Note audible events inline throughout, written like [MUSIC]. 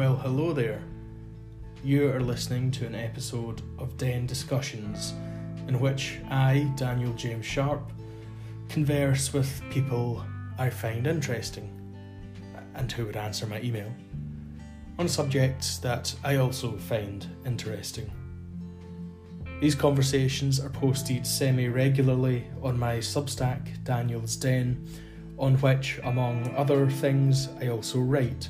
Well, hello there. You are listening to an episode of Den Discussions, in which I, Daniel James Sharp, converse with people I find interesting and who would answer my email on subjects that I also find interesting. These conversations are posted semi regularly on my Substack, Daniel's Den, on which, among other things, I also write,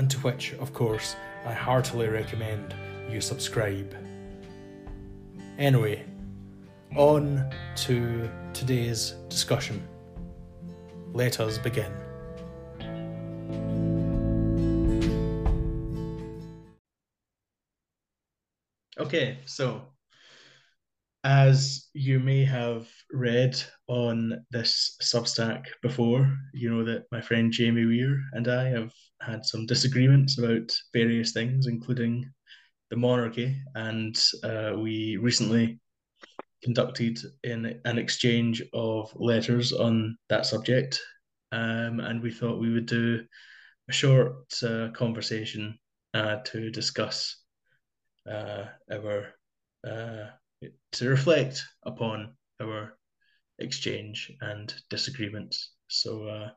and to which, of course, I heartily recommend you subscribe. Anyway, on to today's discussion. Let us begin. Okay, so as you may have read on this Substack before, you know that my friend Jamie Weir and I have had some disagreements about various things, including the monarchy, and uh, we recently conducted in an exchange of letters on that subject, um, and we thought we would do a short uh, conversation uh, to discuss uh, our uh, to reflect upon our exchange and disagreements. So uh,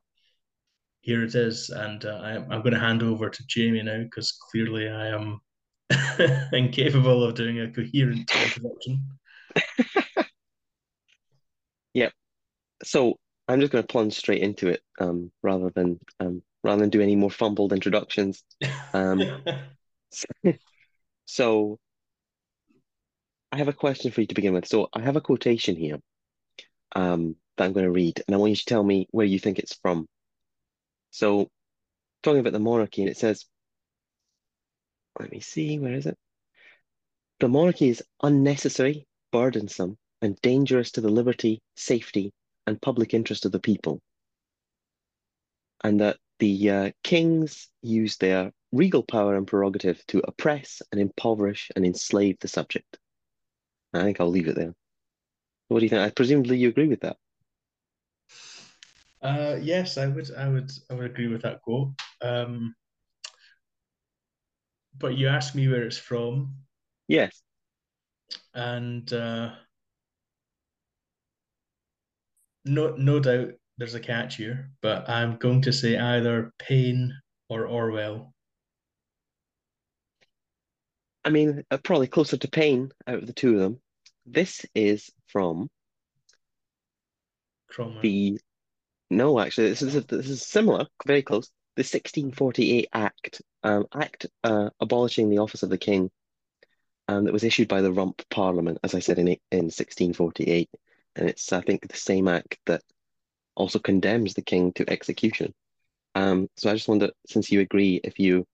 here it is, and uh, I, I'm going to hand over to Jamie now because clearly I am [LAUGHS] incapable of doing a coherent introduction. [LAUGHS] Yep. So I'm just going to plunge straight into it, um, rather than um, rather than do any more fumbled introductions. Um, [LAUGHS] so I have a question for you to begin with. So I have a quotation here, um, that I'm going to read, and I want you to tell me where you think it's from. So, talking about the monarchy, and it says, let me see, where is it? The monarchy is unnecessary, burdensome, and dangerous to the liberty, safety, and public interest of the people. And that the uh, kings use their regal power and prerogative to oppress and impoverish and enslave the subject. I think I'll leave it there. What do you think? I presumably you agree with that. Uh, yes, I would, I would, I would agree with that quote. Um, but you asked me where it's from, Yes. and uh, no, no doubt there's a catch here. But I'm going to say either Paine or Orwell. I mean, uh, probably closer to Paine out of the two of them. This is from Cromwell. the no, actually, this is this is similar, very close. The 1648 Act, um, Act uh, abolishing the office of the king, um, that was issued by the Rump Parliament, as I said in in 1648, and it's I think the same act that also condemns the king to execution. Um, so I just wonder, since you agree, if you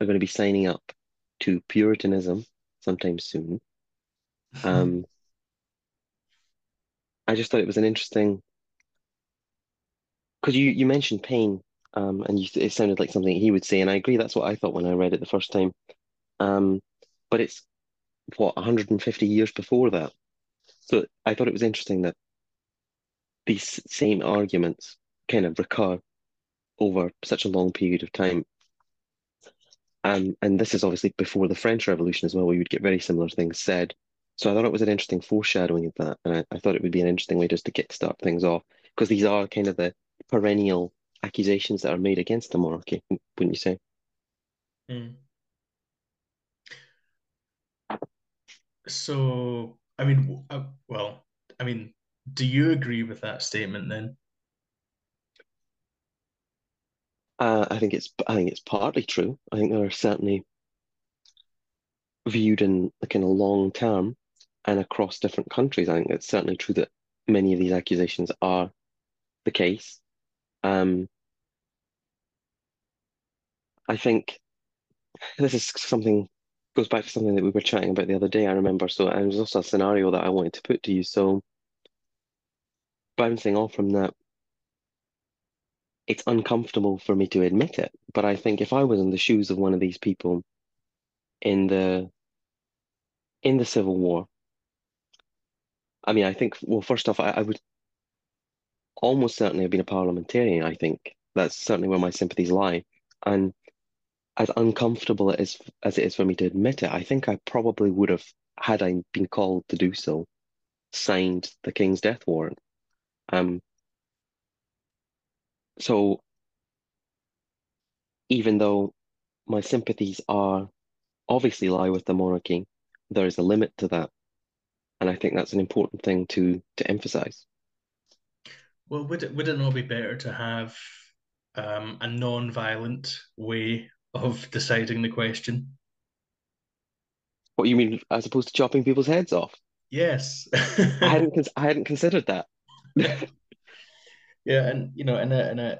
are going to be signing up to Puritanism sometime soon, um, I just thought it was an interesting because you you mentioned Paine, um, and you, it sounded like something he would say, and I agree. That's what I thought when I read it the first time. Um, but it's what 150 years before that, so I thought it was interesting that these same arguments kind of recur over such a long period of time. Um, and this is obviously before the French Revolution as well, where you would get very similar things said. So I thought it was an interesting foreshadowing of that, and I, I thought it would be an interesting way just to kickstart things off because these are kind of the perennial accusations that are made against the monarchy, wouldn't you say? Mm. So, I mean, uh, well, I mean, do you agree with that statement then? Uh, I think it's I think it's partly true. I think there are certainly viewed in the kind of long term and across different countries. I think it's certainly true that many of these accusations are the case. Um, I think this is something goes back to something that we were chatting about the other day. I remember. So, and there's also a scenario that I wanted to put to you. So, bouncing off from that, it's uncomfortable for me to admit it, but I think if I was in the shoes of one of these people in the in the Civil War, I mean, I think, well, first off, I, I would almost certainly have been a parliamentarian. I think that's certainly where my sympathies lie. And as uncomfortable is as it is for me to admit it, I think I probably would have, had I been called to do so, signed the King's death warrant. Um, so even though my sympathies are obviously lie with the monarchy, there is a limit to that. And I think that's an important thing to to emphasize. Well, would it would it not be better to have um, a non-violent way of deciding the question? What you mean, as opposed to chopping people's heads off? Yes. I hadn't [LAUGHS] cons I hadn't considered that. [LAUGHS] Yeah, and you know, in a in a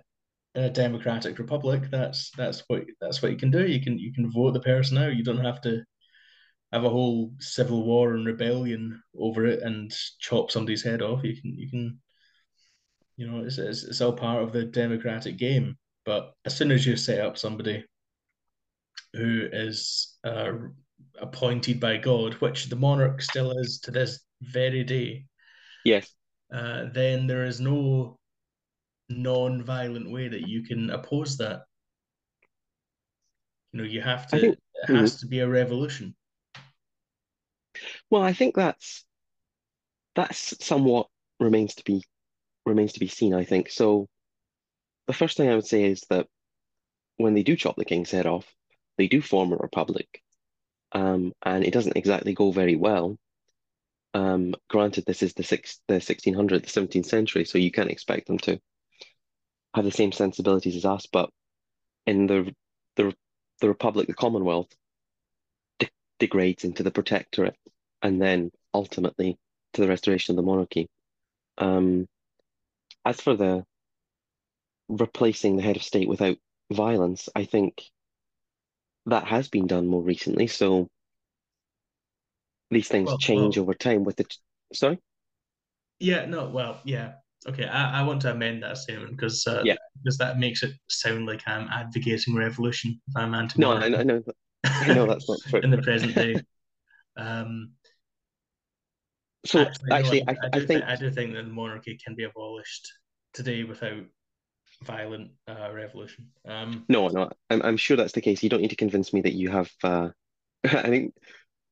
in a democratic republic, that's that's what that's what you can do. You can you can vote the person out. You don't have to have a whole civil war and rebellion over it and chop somebody's head off. You can you can you know it's it's, it's all part of the democratic game. But as soon as you set up somebody who is uh, appointed by God, which the monarch still is to this very day, Yes, uh, then there is no non-violent way that you can oppose that. You know, you have to. think. It has to be a revolution. Well, I think that's that's somewhat remains to be remains to be seen, I think. So the first thing I would say is that when they do chop the king's head off, they do form a republic. Um, and it doesn't exactly go very well. Um, granted, this is the six, the 1600s, the 17th century, so you can't expect them to have the same sensibilities as us. But in the the the Republic, the Commonwealth de degrades into the Protectorate, and then ultimately to the restoration of the monarchy. Um, as for the replacing the head of state without violence, I think that has been done more recently. So these things Well, change well, over time with the. Sorry? yeah, no, well, yeah. Okay, I, I want to amend that statement because uh, Yeah. because that makes it sound like I'm advocating revolution if I'm anti. No, I, I know that, I know that's not true. [LAUGHS] in the present day. Um, So actually, no, actually, I I, I I do think think I do think that the monarchy can be abolished today without violent uh, revolution. Um, no, no, I'm I'm sure that's the case. You don't need to convince me that you have. Uh, [LAUGHS] I think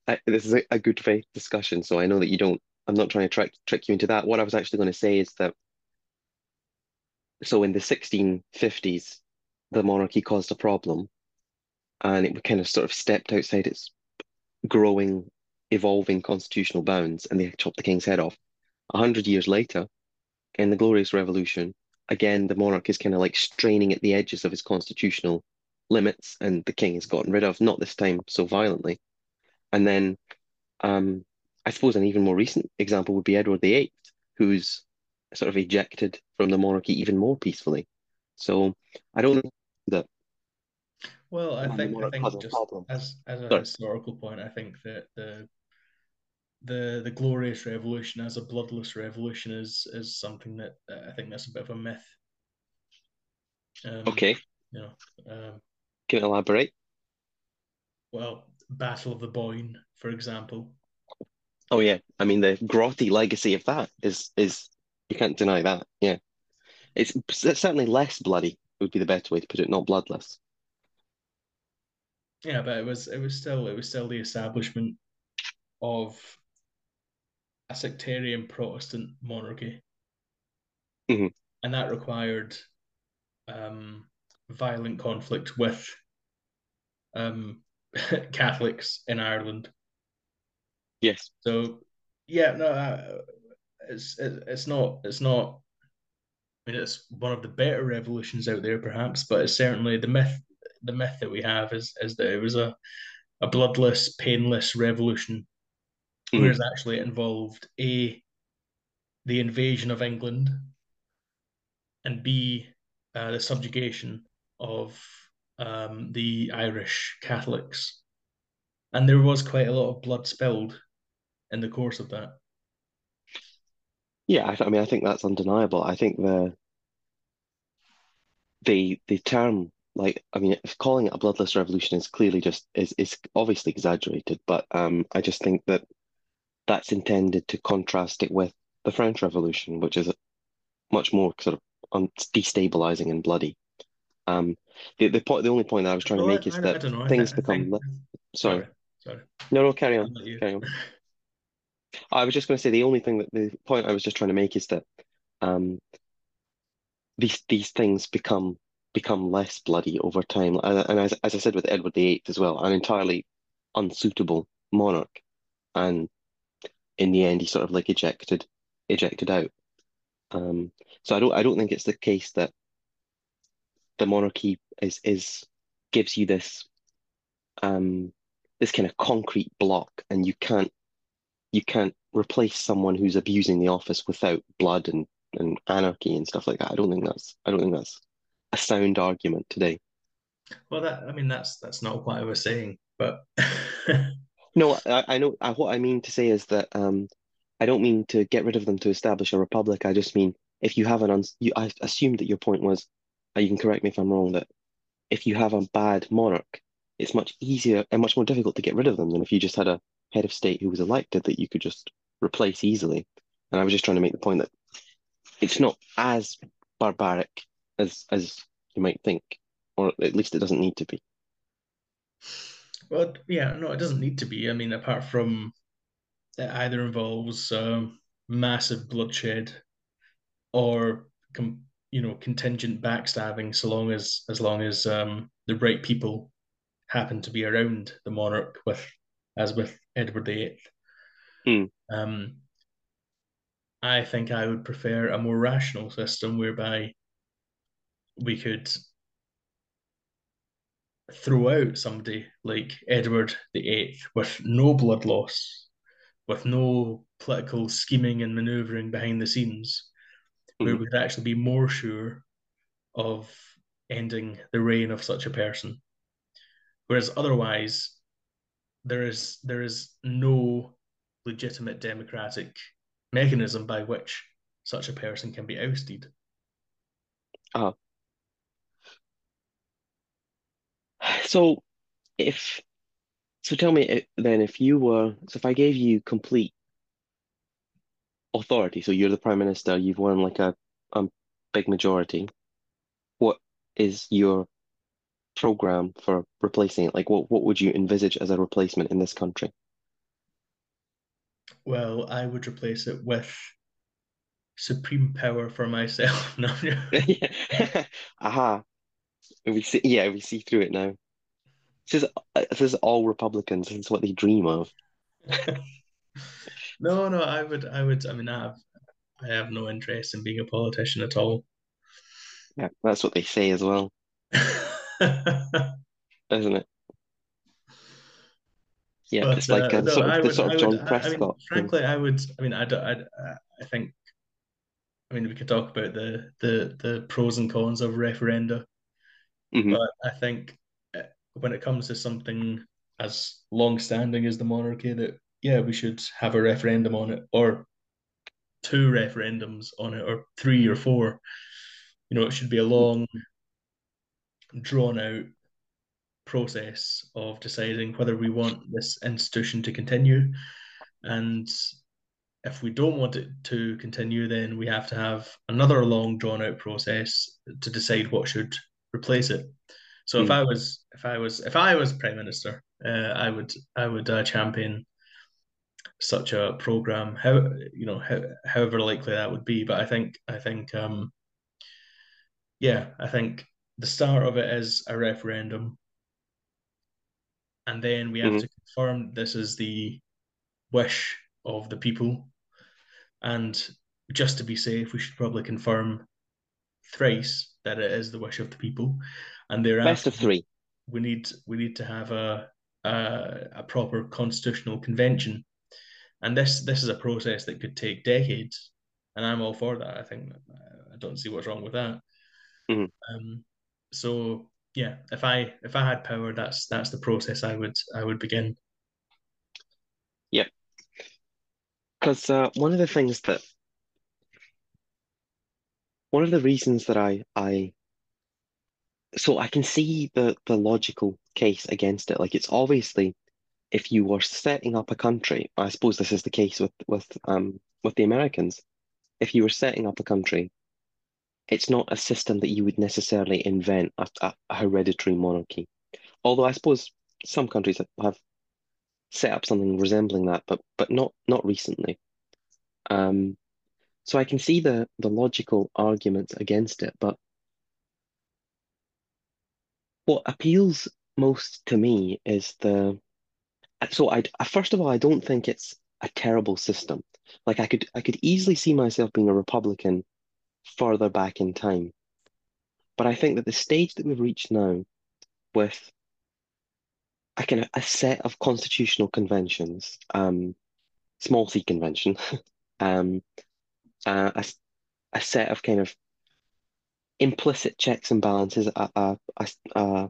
I, this is a, a good faith discussion, so I know that you don't. I'm not trying to trick trick you into that. What I was actually going to say is that so in the 1650s, the monarchy caused a problem, and it kind of sort of stepped outside its growing, evolving constitutional bounds, and they chopped the king's head off. A hundred years later, in the Glorious Revolution, again the monarch is kind of like straining at the edges of his constitutional limits, and the king is gotten rid of, not this time so violently. And then Um, I suppose an even more recent example would be Edward VIII, who's sort of ejected from the monarchy even more peacefully. So I don't that well, I think I think just problem. as as a Sorry. historical point, I think that the the the glorious revolution as a bloodless revolution is is something that uh, I think that's a bit of a myth. Um, Okay, you know, um, can you elaborate? well, Battle of the Boyne, for example. Oh yeah, I mean the grotty legacy of that is is you can't deny that. Yeah, it's, certainly less bloody would be the better way to put it, not bloodless. Yeah, but it was it was still it was still the establishment of a sectarian Protestant monarchy, hmm and that required um, violent conflict with um, [LAUGHS] Catholics in Ireland. Yes. So yeah, no, uh, it's it's not it's not. I mean, it's one of the better revolutions out there, perhaps, but it's certainly the myth. The myth that we have is is that it was a, a bloodless, painless revolution, hmm whereas actually it involved a the invasion of England and b uh, the subjugation of um, the Irish Catholics, and there was quite a lot of blood spilled in the course of that. Yeah, I, I mean I think that's undeniable. I think the the the term like I mean if calling it a bloodless revolution is clearly just is is obviously exaggerated, but um I just think that that's intended to contrast it with the French Revolution, which is much more sort of un destabilizing and bloody. Um the the point the only point that I was trying to make is I, I, that. I, things I become think. sorry. Sorry, sorry. No, no, carry on. Carry on. [LAUGHS] I was just going to say the only thing that the point I was just trying to make is that um these these things become become less bloody over time. And, as as I said with Edward VIII as well, an entirely unsuitable monarch, and in the end he sort of like ejected ejected out. Um, so I don't I don't think it's the case that the monarchy is is gives you this um this kind of concrete block, and you can't you can't replace someone who's abusing the office without blood and and anarchy and stuff like that. I don't think that's I don't think that's a sound argument today. Well, that I mean that's that's not what I was saying, but [LAUGHS] No, I, I know I, what I mean to say is that um I don't mean to get rid of them to establish a republic. I just mean if you have an uns you I assumed that your point was, uh, you can correct me if I'm wrong, that if you have a bad monarch, it's much easier and much more difficult to get rid of them than if you just had a head of state who was elected that you could just replace easily. And I was just trying to make the point that it's not as barbaric as as you might think, or at least it doesn't need to be. well, yeah, no, it doesn't need to be. I mean, apart from it either involves um, massive bloodshed or com you know contingent backstabbing, so long as as long as um, the right people happen to be around the monarch, with as with Edward VIII. Hmm. Um, I think I would prefer a more rational system whereby we could throw out somebody like Edward VIII with no blood loss, with no political scheming and maneuvering behind the scenes, where Mhm. we could actually be more sure of ending the reign of such a person. Whereas otherwise, there is there is no legitimate democratic mechanism by which such a person can be ousted. Uh, so if so, tell me then if you were so if I gave you complete authority, so you're the prime minister, you've won like a a big majority, what is your program for replacing it? Like what what would you envisage as a replacement in this country? Well, I would replace it with supreme power for myself. [LAUGHS] No, [LAUGHS] Yeah. Aha. We see yeah, we see through it now. This is this is all Republicans. This is what they dream of. [LAUGHS] no, no. I would, I would. I mean, I have, I have no interest in being a politician at all. Yeah, that's what they say as well, [LAUGHS] isn't it? Yeah, But it's like uh, the no, sort of the would, sort I of would. John I, mean, Prescott frankly, I would. I mean, I don't. I, I think. I mean, we could talk about the the the pros and cons of referenda, hmm but I think uh, when it comes to something as long-standing as the monarchy, that yeah, we should have a referendum on it, or two referendums on it, or three or four. You know, it should be a long, drawn-out process of deciding whether we want this institution to continue. And if we don't want it to continue, then we have to have another long drawn out process to decide what should replace it. So if Mm. I was if I was if I was prime minister, uh, I would I would uh, champion such a program. How you know how, however likely that would be, but I think I think um yeah I think the start of it is a referendum and then we have hmm to confirm this is the wish of the people. And just to be safe, we should probably confirm thrice that it is the wish of the people. And Best thereafter, of three. we need we need to have a a, a proper constitutional convention. And this this is a process that could take decades. And I'm all for that. I think I don't see what's wrong with that. hmm Um, so yeah, if I if I had power, that's that's the process I would I would begin. Yeah, Because uh, one of the things that one of the reasons that I I so I can see the the logical case against it. Like it's obviously if you were setting up a country, I suppose this is the case with with um with the Americans. If you were setting up a country it's not a system that you would necessarily invent a, a, hereditary monarchy. Although I suppose some countries have, have set up something resembling that, but but not not recently. Um, so I can see the the logical arguments against it, but what appeals most to me is the so I first of all I don't think it's a terrible system. Like I could I could easily see myself being a Republican further back in time. But I think that the stage that we've reached now with a kind of a set of constitutional conventions, um, small c convention, [LAUGHS] um, uh, a, a set of kind of implicit checks and balances, a, a, a,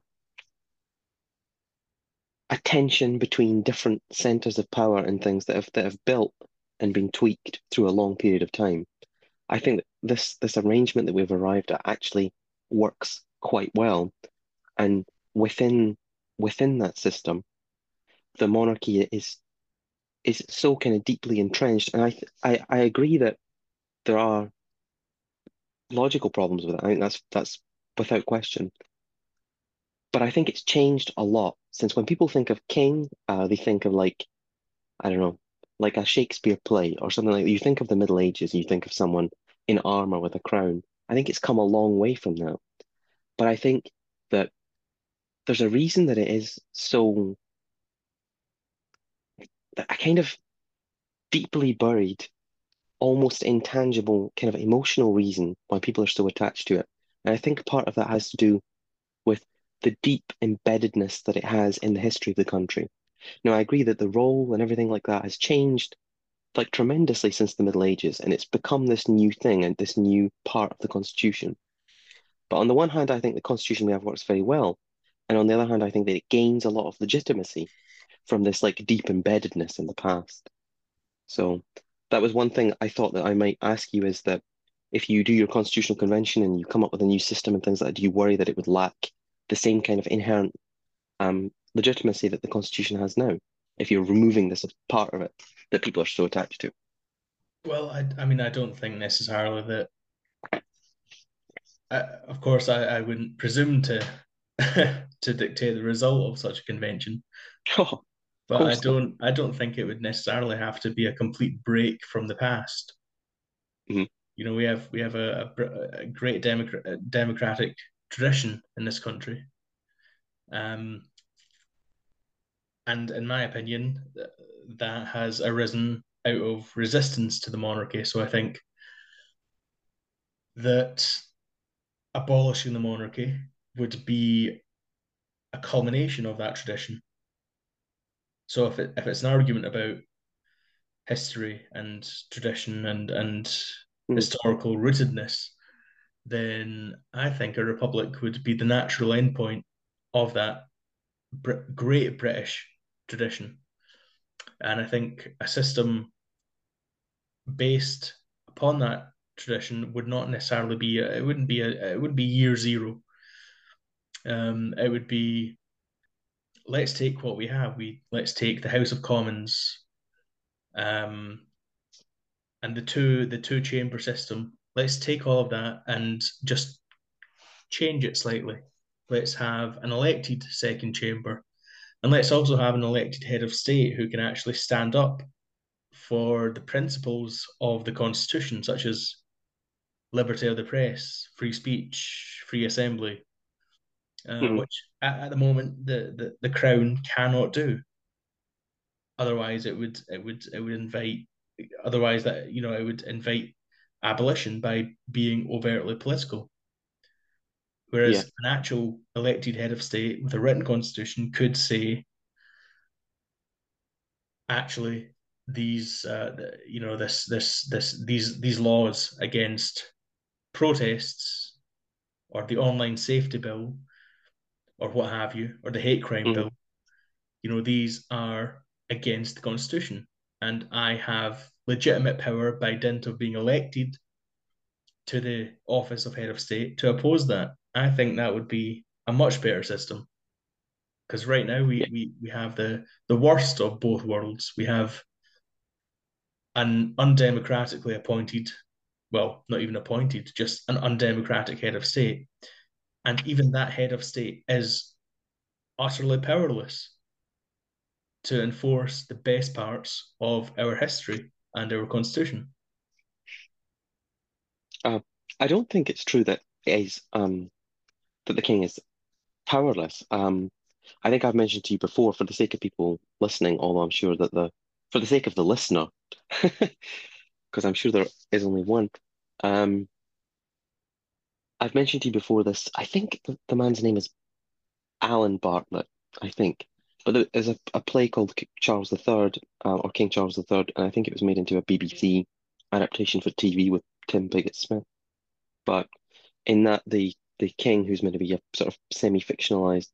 a tension between different centers of power and things that have that have built and been tweaked through a long period of time. I think that this this arrangement that we've arrived at actually works quite well, and within within that system, the monarchy is is so kind of deeply entrenched, and I I I agree that there are logical problems with it. I think that's that's without question. But I think it's changed a lot since when people think of king, uh, they think of like I don't know, like a Shakespeare play or something like that. You think of the Middle Ages, you think of someone in armor with a crown. I think it's come a long way from that. But I think that there's a reason that it is so a kind of deeply buried, almost intangible kind of emotional reason why people are so attached to it. And I think part of that has to do with the deep embeddedness that it has in the history of the country. Now, I agree that the role and everything like that has changed like tremendously since the Middle Ages, and it's become this new thing and this new part of the Constitution. But on the one hand, I think the Constitution we have works very well, and on the other hand, I think that it gains a lot of legitimacy from this like deep embeddedness in the past. So that was one thing I thought that I might ask you is that if you do your constitutional convention and you come up with a new system and things like that, do you worry that it would lack the same kind of inherent um, legitimacy that the Constitution has now? If you're removing this as part of it that people are so attached to. Well, I, I mean, I don't think necessarily that. I, of course, I, I wouldn't presume to [LAUGHS] to dictate the result of such a convention. [LAUGHS] Oh, but I don't. I don't think it would necessarily have to be a complete break from the past. Mm-hmm. You know, we have we have a, a, a great democra- democratic tradition in this country. Um, and in my opinion, that has arisen out of resistance to the monarchy. So I think that abolishing the monarchy would be a culmination of that tradition. So if it if it's an argument about history and tradition and and mm. historical rootedness, then I think a republic would be the natural endpoint of that Br- great British tradition. And I think a system based upon that tradition would not necessarily be a, it wouldn't be a it would be year zero. Um, it would be let's take what we have. We let's take the House of Commons, um, and the two the two chamber system. Let's take all of that and just change it slightly. Let's have an elected second chamber and let's also have an elected head of state who can actually stand up for the principles of the Constitution, such as liberty of the press, free speech, free assembly, uh, mm-hmm. which at, at, the moment the, the, the Crown cannot do. Otherwise, it would it would it would invite. Otherwise, that you know it would invite abolition by being overtly political. Whereas yeah. an actual elected head of state with a written constitution could say, actually, these uh, you know this this this these these laws against protests or the online safety bill or what have you or the hate crime mm. bill you know these are against the constitution and i have legitimate power by dint of being elected to the office of head of state to oppose that I think that would be a much better system. Because right now we, we we have the the worst of both worlds. We have an undemocratically appointed well, not even appointed, just an undemocratic head of state. And even that head of state is utterly powerless to enforce the best parts of our history and our constitution. Uh, I don't think it's true that is um, that the king is powerless. Um, I think I've mentioned to you before, for the sake of people listening, although I'm sure that the for the sake of the listener, [LAUGHS] because I'm sure there is only one. Um, I've mentioned to you before this. I think the, the man's name is Alan Bartlett. I think, but there's a, a play called Charles III uh, or King Charles III, and I think it was made into a BBC adaptation for TV with Tim Pigott Smith. But in that, the the king, who's meant to be a sort of semi-fictionalized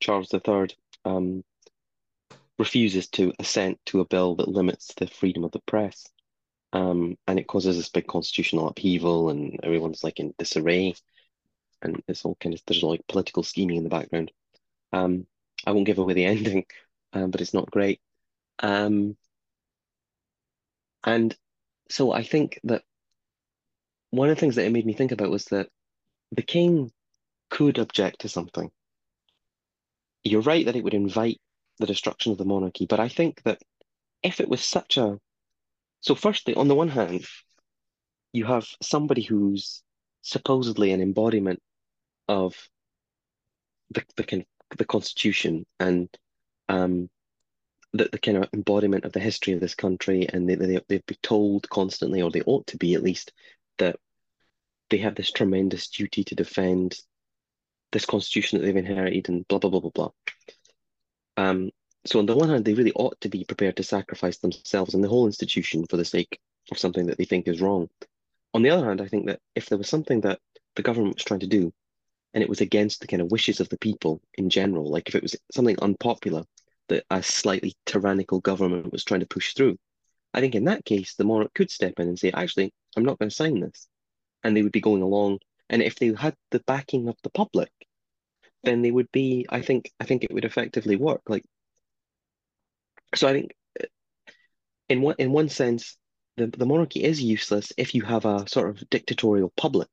Charles III, um, refuses to assent to a bill that limits the freedom of the press. Um, and it causes this big constitutional upheaval, and everyone's like in disarray, and it's all kind of there's like political scheming in the background. Um, I won't give away the [LAUGHS] ending, um, but it's not great. Um, and so I think that one of the things that it made me think about was that the king could object to something. You're right that it would invite the destruction of the monarchy, but I think that if it was such a so firstly, on the one hand, you have somebody who's supposedly an embodiment of the the the constitution and um the, the kind of embodiment of the history of this country, and they, they they'd be told constantly, or they ought to be at least, that they have this tremendous duty to defend this constitution that they've inherited and blah blah blah blah blah. Um, so on the one hand, they really ought to be prepared to sacrifice themselves and the whole institution for the sake of something that they think is wrong. On the other hand, I think that if there was something that the government was trying to do, and it was against the kind of wishes of the people in general, like if it was something unpopular that a slightly tyrannical government was trying to push through, I think in that case the monarch could step in and say, actually, I'm not going to sign this and they would be going along. And if they had the backing of the public, then they would be. I think. I think it would effectively work. Like, so I think, in one in one sense, the the monarchy is useless if you have a sort of dictatorial public.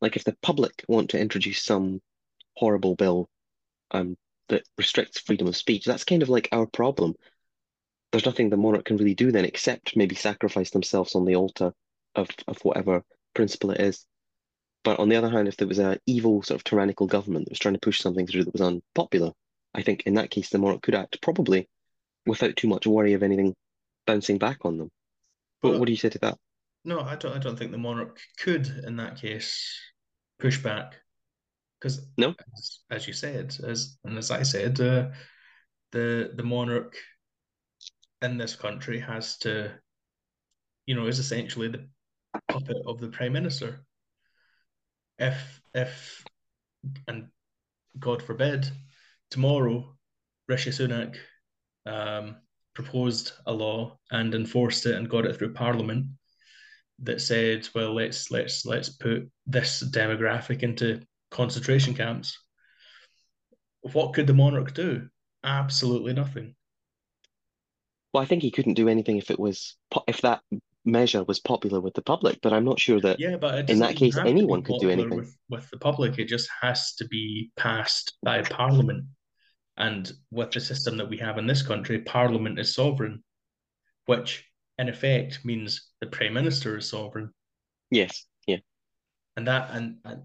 Like, if the public want to introduce some horrible bill, um, that restricts freedom of speech, that's kind of like our problem. There's nothing the monarch can really do then except maybe sacrifice themselves on the altar of of whatever principle it is. But on the other hand, if there was an evil sort of tyrannical government that was trying to push something through that was unpopular, I think in that case the monarch could act probably without too much worry of anything bouncing back on them. But well, what do you say to that? No, I don't. I don't think the monarch could, in that case, push back because no, as, as, you said, as and as I said, uh, the the monarch in this country has to, you know, is essentially the puppet of the prime minister. If if and God forbid, tomorrow Rishi Sunak um, proposed a law and enforced it and got it through Parliament that said, well, let's let's let's put this demographic into concentration camps. What could the monarch do? Absolutely nothing. Well, I think he couldn't do anything if it was if that measure was popular with the public, but I'm not sure that yeah, but in that case anyone could do anything with, with the public. It just has to be passed by Parliament, and with the system that we have in this country, Parliament is sovereign, which in effect means the Prime Minister is sovereign. Yes, yeah, and that and, and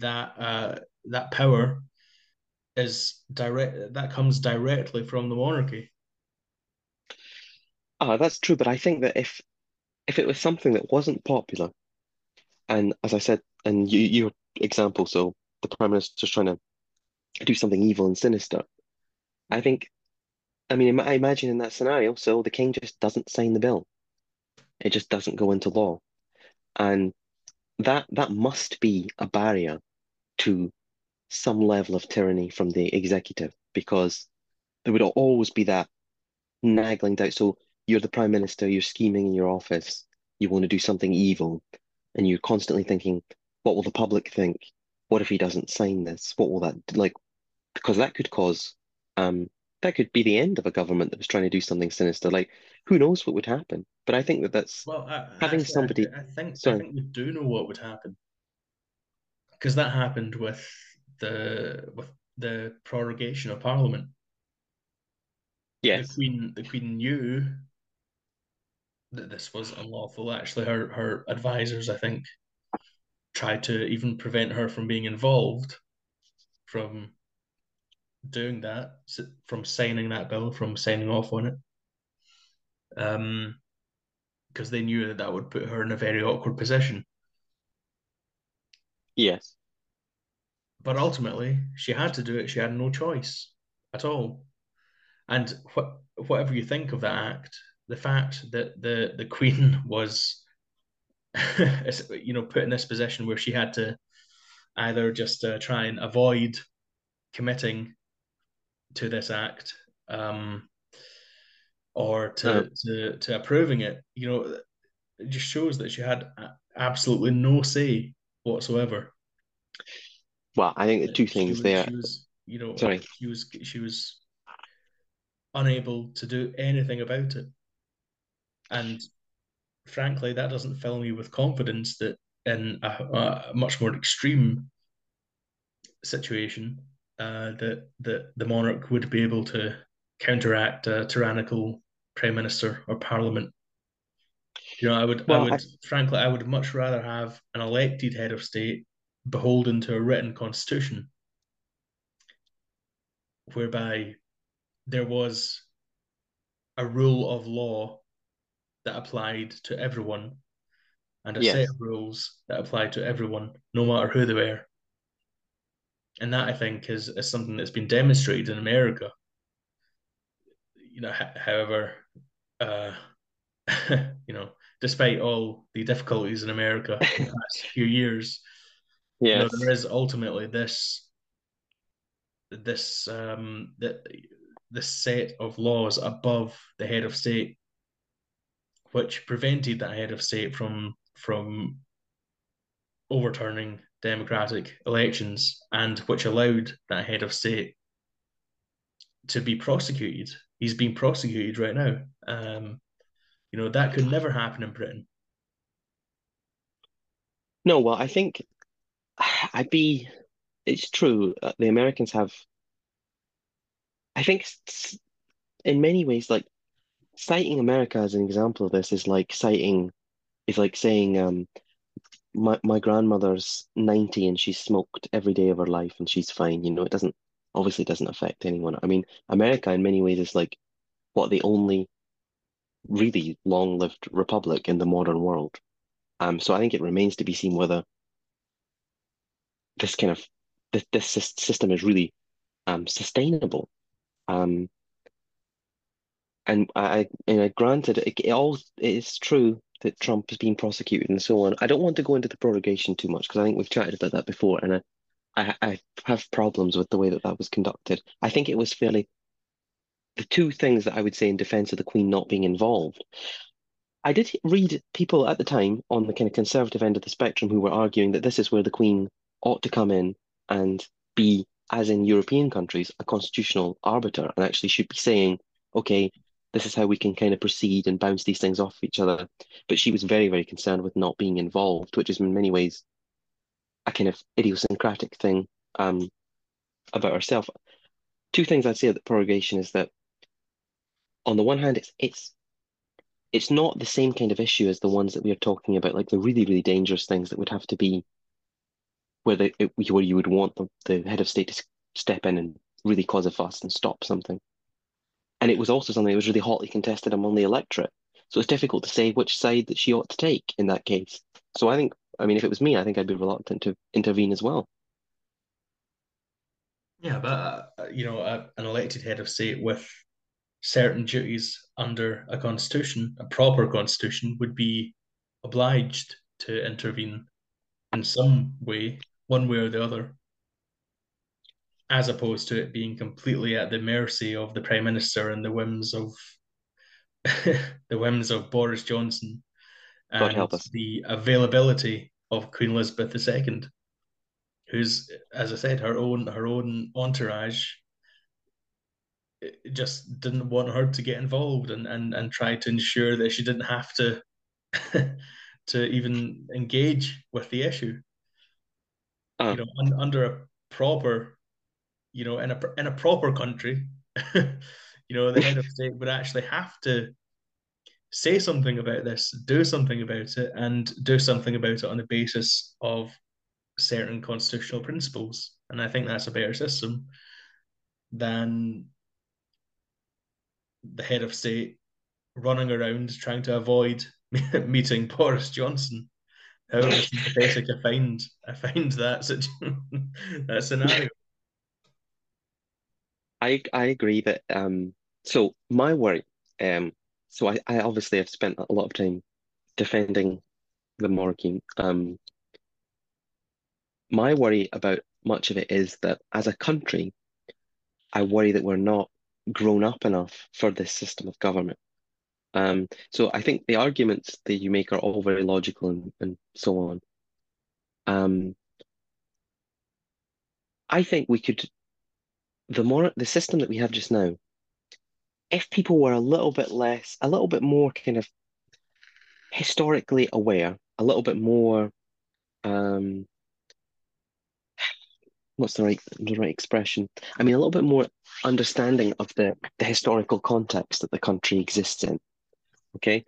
that uh, that power is direct. That comes directly from the monarchy. Ah, that's true, but I think that if if it was something that wasn't popular, and as I said, and you, your example, so the prime minister's trying to do something evil and sinister, I think, I mean, I imagine in that scenario, so the king just doesn't sign the bill. It just doesn't go into law, and that that must be a barrier to some level of tyranny from the executive because there would always be that nagging doubt. So you're the prime minister, you're scheming in your office, you want to do something evil, and you're constantly thinking, what will the public think? What if he doesn't sign this? What will that like? Because that could cause, um, that could be the end of a government that was trying to do something sinister. Like, who knows what would happen? But I think that that's Well, I, having actually, somebody. I, I think I Sorry. think we do know what would happen because that happened with the with the prorogation of Parliament. The Yes. Queen, the Queen knew that this was unlawful. Actually, her her advisors, I think, tried to even prevent her from being involved, from doing that, from signing that bill, from signing off on it. Um, because they knew that that would put her in a very awkward position. Yes. But ultimately, she had to do it. She had no choice at all. And what, whatever you think of that act, the fact that the the Queen [LAUGHS] was, [LAUGHS] you know, put in this position where she had to either just uh, try and avoid committing to this act, um, or to, to to approving it, you know, it just shows that she had absolutely no say whatsoever. well, I think the two She things was there. she was you know Sorry. she was she was unable to do anything about it, and frankly, that doesn't fill me with confidence that in a, a much more extreme situation, uh, that that the monarch would be able to counteract a tyrannical prime minister or parliament. You know, I would, Well, I, would, frankly, I would much rather have an elected head of state beholden to a written constitution, whereby there was a rule of law that applied to everyone and a set of rules that applied to everyone, no matter who they were. And that I think is, is something that's been demonstrated in America. You know, however, uh, [LAUGHS] you know, despite all the difficulties in America in the past [LAUGHS] few years, you know, there Yes. is ultimately this this um that this set of laws above the head of state, which prevented that head of state from from overturning democratic elections and which allowed that head of state to be prosecuted. He's being prosecuted right now. Um, you know, that could never happen in Britain. No, well, I think [SIGHS] I'd be. It's true. uh, The Americans have. I think in many ways, like citing America as an example of this is like citing is like saying, um, my my grandmother's 90 and she's smoked every day of her life and she's fine. You know, it doesn't obviously doesn't affect anyone. I mean, America in many ways is like what the only really long-lived republic in the modern world. Um, so I think it remains to be seen whether this kind of this, this system is really um sustainable. Um, and I, and I granted it, it all it is true that Trump is being prosecuted and so on. I don't want to go into the prorogation too much because I think we've chatted about that before, and I, I, I have problems with the way that that was conducted. I think it was fairly the two things that I would say in defense of the Queen not being involved. I did read people at the time on the kind of conservative end of the spectrum who were arguing that this is where the Queen ought to come in and be, as in European countries, a constitutional arbiter and actually should be saying, okay, this is how we can kind of proceed and bounce these things off each other. But she was very, very concerned with not being involved, which is in many ways a kind of idiosyncratic thing um, about herself. Two things I'd say about prorogation is that on the one hand, it's it's it's not the same kind of issue as the ones that we are talking about, like the really, really dangerous things that would have to be where the where you would want the, the head of state to step in and really cause a fuss and stop something. And it was also something that was really hotly contested among the electorate. So it's difficult to say which side that she ought to take in that case. So I think, I mean, if it was me, I think I'd be reluctant to intervene as well. Yeah, but uh, you know, a, an elected head of state with certain duties under a constitution, a proper constitution, would be obliged to intervene in some way, one way or the other, as opposed to it being completely at the mercy of the prime minister and the whims of [LAUGHS] the whims of Boris Johnson God and help us. the availability of Queen Elizabeth II, who's, as I said, her own her own entourage just didn't want her to get involved and and and tried to ensure that she didn't have to [LAUGHS] to even engage with the issue. Uh, you know, un, under a proper, you know, in a in a proper country, [LAUGHS] you know, the head of [LAUGHS] state would actually have to say something about this, do something about it, and do something about it on the basis of certain constitutional principles. And I think that's a better system than the head of state running around trying to avoid [LAUGHS] meeting Boris Johnson. However sympathetic I find I find that that scenario. I I agree that um so my worry um so I, I obviously have spent a lot of time defending the monarchy. Um my worry about much of it is that as a country, I worry that we're not grown up enough for this system of government. Um, so I think the arguments that you make are all very logical and, and so on. Um, I think we could, the more the system that we have just now, if people were a little bit less, a little bit more kind of historically aware, a little bit more, um, what's the right the right expression? I mean, a little bit more understanding of the the historical context that the country exists in. Okay,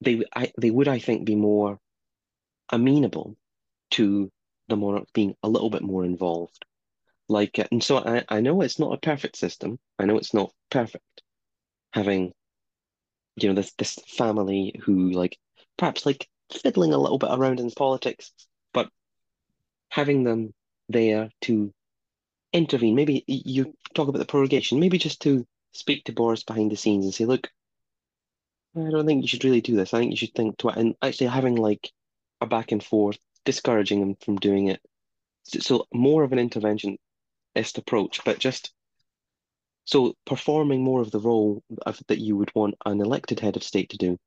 they I they would I think be more amenable to the monarch being a little bit more involved. Like, it. and so I, I know it's not a perfect system. I know it's not perfect having, you know, this this family who like perhaps like fiddling a little bit around in politics, but having them there to intervene. Maybe you talk about the prorogation, maybe just to speak to Boris behind the scenes and say, look, I don't think you should really do this. I think you should think to and actually having like a back and forth, discouraging him from doing it. So, so more of an interventionist approach, but just so performing more of the role of, that you would want an elected head of state to do.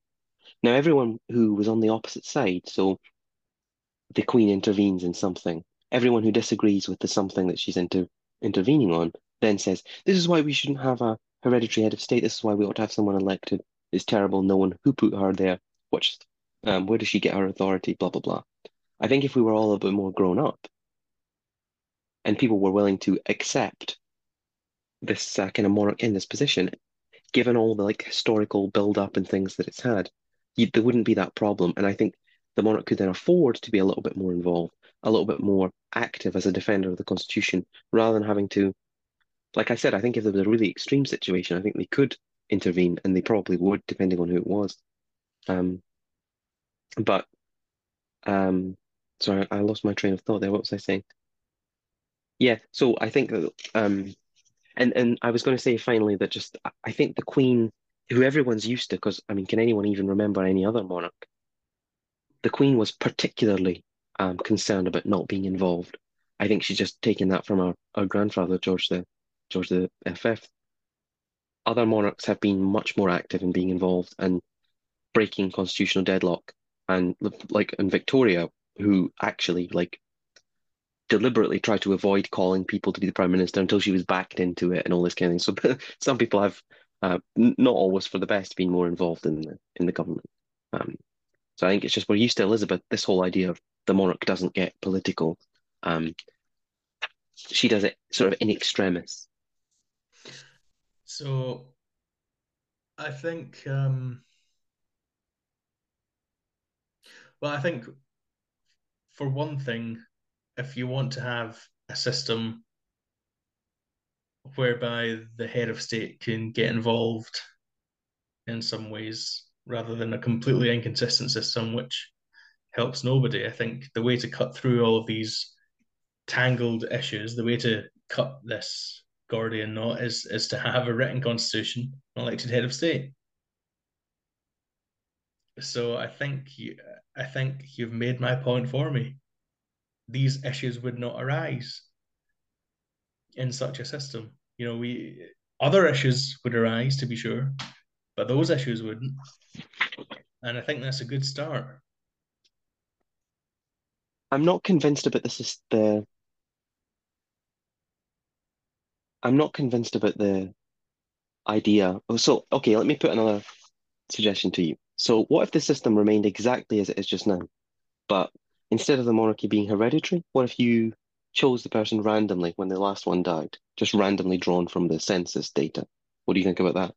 Now, everyone who was on the opposite side, so the Queen intervenes in something, everyone who disagrees with the something that she's inter intervening on then says, This is why we shouldn't have a hereditary head of state. This is why we ought to have someone elected. It's terrible. No one who put her there. What's um, where does she get her authority? Blah blah blah. I think if we were all a bit more grown up, and people were willing to accept this uh, kind of monarch in this position, given all the like historical build up and things that it's had, you, there wouldn't be that problem. And I think the monarch could then afford to be a little bit more involved, a little bit more active as a defender of the constitution, rather than having to, like I said, I think if there was a really extreme situation, I think they could intervene, and they probably would, depending on who it was. Um, but um, sorry, I lost my train of thought there. What was I saying? Yeah, so I think that um, and and I was going to say finally that just I think the Queen, who everyone's used to, because I mean, can anyone even remember any other monarch? The Queen was particularly um, concerned about not being involved. I think she's just taken that from our, our grandfather George the George the Fifth. Other monarchs have been much more active in being involved and breaking constitutional deadlock, and like in Victoria, who actually like deliberately tried to avoid calling people to be the prime minister until she was backed into it and all this kind of thing. So [LAUGHS] some people have, uh, not always for the best, been more involved in the in the government. Um, so I think it's just we're used to Elizabeth. This whole idea of the monarch doesn't get political. Um, she does it sort of in extremis. So I think, um, well, I think for one thing, if you want to have a system whereby the head of state can get involved in some ways rather than a completely inconsistent system which helps nobody. I think the way to cut through all of these tangled issues, the way to cut this Gordian knot is is to have a written constitution, an elected head of state. So I think you, I think you've made my point for me these issues would not arise in such a system. You know, we other issues would arise to be sure, but those issues wouldn't. And I think that's a good start. I'm not convinced about this is the I'm not convinced about the idea. Oh, So, okay, let me put another suggestion to you. So, what if the system remained exactly as it is just now, but instead of the monarchy being hereditary, what if you chose the person randomly when the last one died, just randomly drawn from the census data? What do you think about that?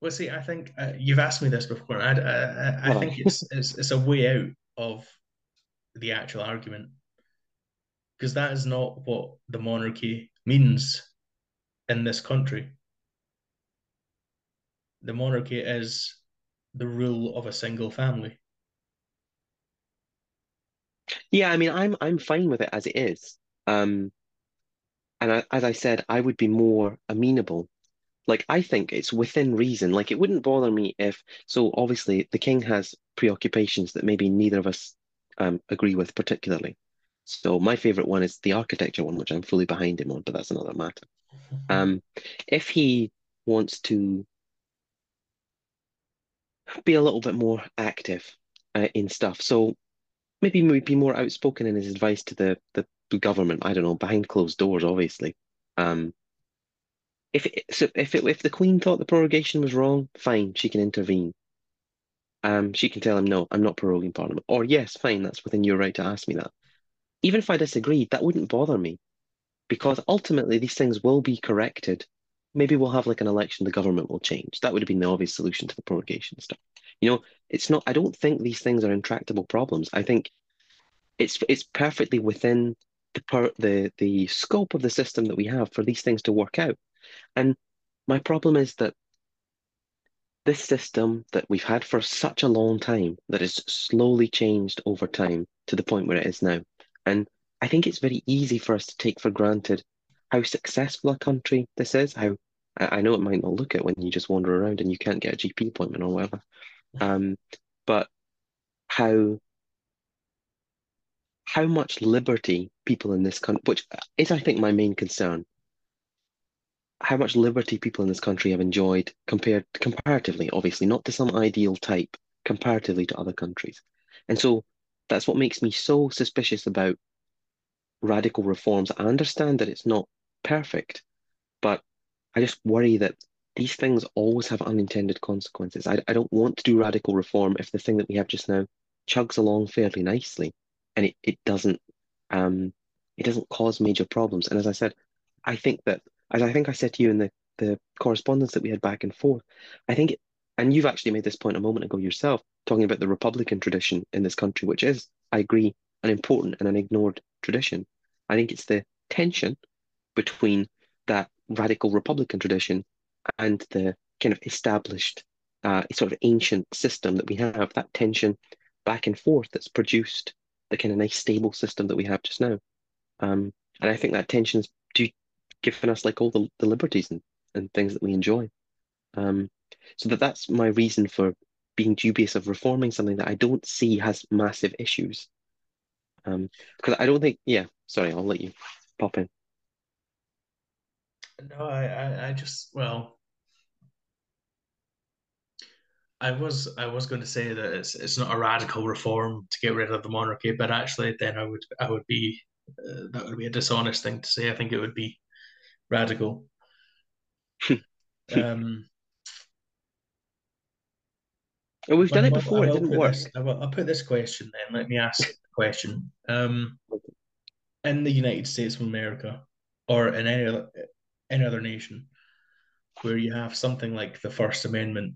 Well, see, I think uh, you've asked me this before. I, I, I Have think [LAUGHS] it's, it's it's a way out of the actual argument because that is not what the monarchy means in this country. The monarchy is the rule of a single family. Yeah, I mean, I'm I'm fine with it as it is. Um, and I, as I said, I would be more amenable Like, I think it's within reason. Like, it wouldn't bother me if, so obviously, the king has preoccupations that maybe neither of us um, agree with particularly. So, my favorite one is the architecture one, which I'm fully behind him on, but that's another matter. Um, if he wants to be a little bit more active uh, in stuff, so maybe maybe be more outspoken in his advice to the, the government, I don't know, behind closed doors, obviously. Um, if it, so if it, if the Queen thought the prorogation was wrong, fine, she can intervene. Um, she can tell him, no, I'm not proroguing Parliament. Or, yes, fine, that's within your right to ask me that. Even if I disagreed, that wouldn't bother me because ultimately these things will be corrected. Maybe we'll have like an election, the government will change. That would have been the obvious solution to the prorogation stuff. You know, it's not, I don't think these things are intractable problems. I think it's it's perfectly within the per, the the scope of the system that we have for these things to work out. And my problem is that this system that we've had for such a long time that has slowly changed over time to the point where it is now. And I think it's very easy for us to take for granted how successful a country this is. How I know it might not look it when you just wander around and you can't get a GP appointment or whatever. [LAUGHS] Um, but how how much liberty people in this country, which is I think my main concern, how much liberty people in this country have enjoyed compared comparatively, obviously, not to some ideal type, comparatively to other countries. And so that's what makes me so suspicious about radical reforms. I understand that it's not perfect, but I just worry that these things always have unintended consequences. I, I don't want to do radical reform if the thing that we have just now chugs along fairly nicely and it, it doesn't um it doesn't cause major problems. And as I said, I think that as I think I said to you in the, the correspondence that we had back and forth, I think it, and you've actually made this point a moment ago yourself, talking about the Republican tradition in this country, which is, I agree, an important and an ignored tradition. I think it's the tension between that radical Republican tradition and the kind of established, uh, sort of ancient system that we have, that tension back and forth that's produced the kind of nice stable system that we have just now. Um, and I think that tension's due, given us like all the, the liberties and, and things that we enjoy. Um, so that that's my reason for being dubious of reforming something that I don't see has massive issues. Um, because I don't think, yeah, sorry, I'll let you pop in. No, I, I, I just well, I was I was going to say that it's it's not a radical reform to get rid of the monarchy, but actually, then I would I would be uh, that would be a dishonest thing to say. I think it would be radical. [LAUGHS] Um, we've done it before, it didn't put this work. I will I'll put this question then. Let me ask a question. Um, in the United States of America, or in any other any other nation, where you have something like the First Amendment,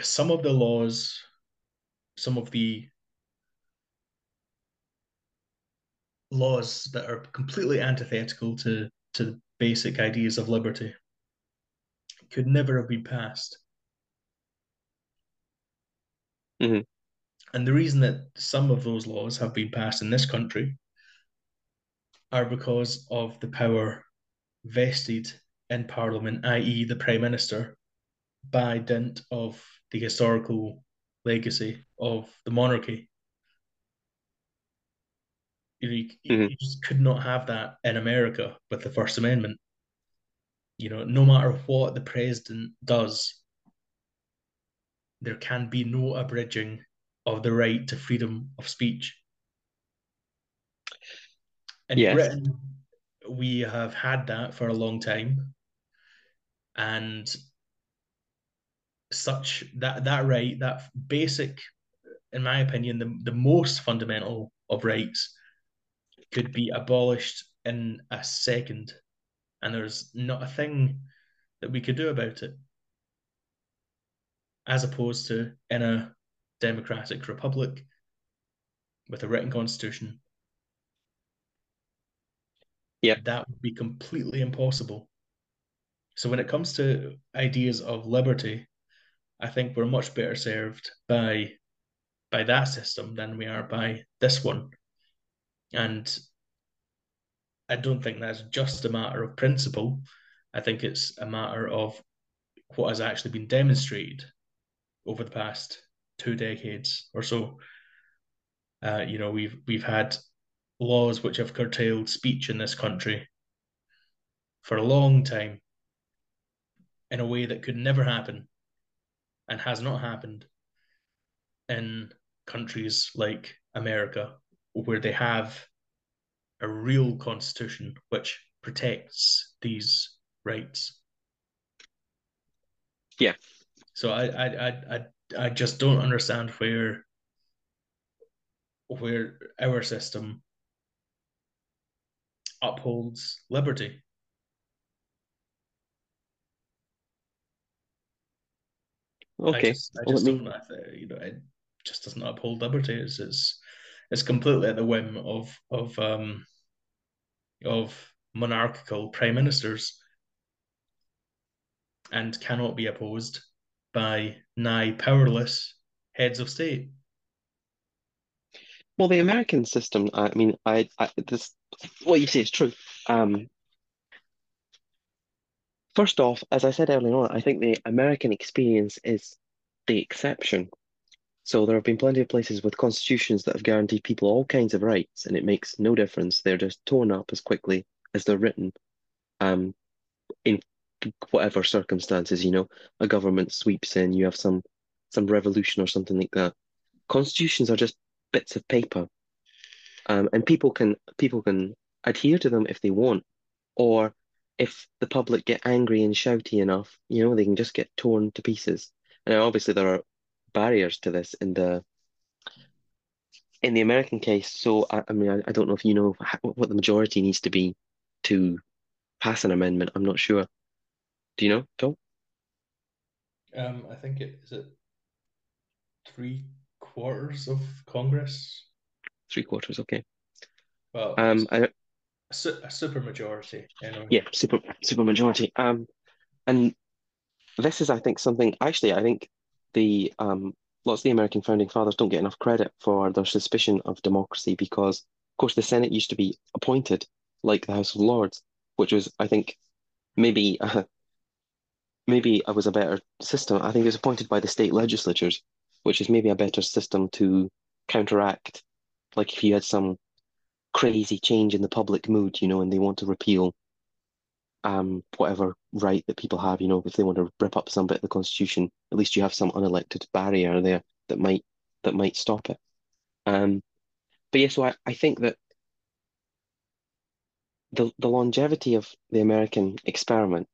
some of the laws, some of the laws that are completely antithetical to to the basic ideas of liberty could never have been passed. hmm And the reason that some of those laws have been passed in this country are because of the power vested in Parliament, i.e., the Prime Minister, by dint of the historical legacy of the monarchy. You, know, you, hmm you just could not have that in America with the First Amendment. You know, no matter what the president does, there can be no abridging of the right to freedom of speech. In Yes. Britain, we have had that for a long time, and such that that right, that basic, in my opinion, the the most fundamental of rights could be abolished in a second, and there's not a thing that we could do about it, as opposed to in a democratic republic with a written constitution. Yeah. That would be completely impossible. So when it comes to ideas of liberty, I think we're much better served by by that system than we are by this one. And I don't think that's just a matter of principle. I think it's a matter of what has actually been demonstrated over the past two decades or so. Uh, you know, we've we've had laws which have curtailed speech in this country for a long time in a way that could never happen and has not happened in countries like America, where they have a real constitution which protects these rights. Yeah. So I I I I just don't understand where where our system upholds liberty. Okay. I just, I just don't, you know, it just doesn't uphold liberty. It's, it's, it's completely at the whim of of um of monarchical prime ministers and cannot be opposed by nigh powerless heads of state. Well, the American system, I mean, I, I this what you say is true. Um, first off, as I said earlier on, I think the American experience is the exception. So there have been plenty of places with constitutions that have guaranteed people all kinds of rights, and it makes no difference. They're just torn up as quickly as they're written, um, in whatever circumstances. You know, a government sweeps in, you have some some revolution or something like that. Constitutions are just bits of paper, um, and people can people can adhere to them if they want, or if the public get angry and shouty enough, you know, they can just get torn to pieces. And obviously there are barriers to this in the in the American case. So I, I mean, I, I don't know if you know what the majority needs to be to pass an amendment. I'm not sure. Do you know, Tom? Um, I think it is it three quarters of Congress. Three quarters, okay. Well, um, I, a, su a super majority. Anyway. Yeah, super super majority. Um, and this is, I think, something. Actually, I think the um lots of the American founding fathers don't get enough credit for their suspicion of democracy because, of course, the Senate used to be appointed like the House of Lords, which was, I think, maybe uh, [LAUGHS] maybe it was a better system. I think it was appointed by the state legislatures, which is maybe a better system to counteract, like if you had some crazy change in the public mood, you know, and they want to repeal um whatever right that people have, you know, if they want to rip up some bit of the constitution, at least you have some unelected barrier there that might that might stop it. Um, but yeah, so I, I think that the the longevity of the American experiment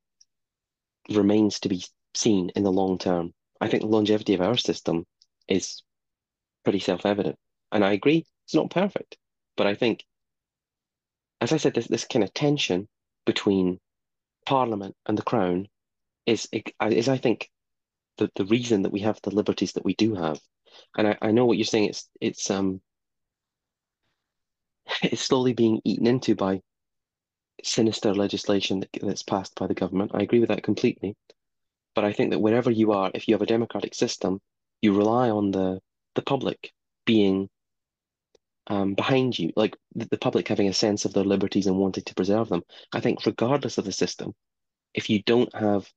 remains to be seen in the long term. I think the longevity of our system is pretty self-evident. And I agree, it's not perfect. But I think, as I said, this, this kind of tension between Parliament and the Crown is, is I think, the, the reason that we have the liberties that we do have. And I, I know what you're saying, it's, it's, um, [LAUGHS] it's slowly being eaten into by sinister legislation that, that's passed by the government. I agree with that completely. But I think that wherever you are, if you have a democratic system, you rely on the the public being um, behind you, like the, the public having a sense of their liberties and wanting to preserve them. I think regardless of the system, if you don't have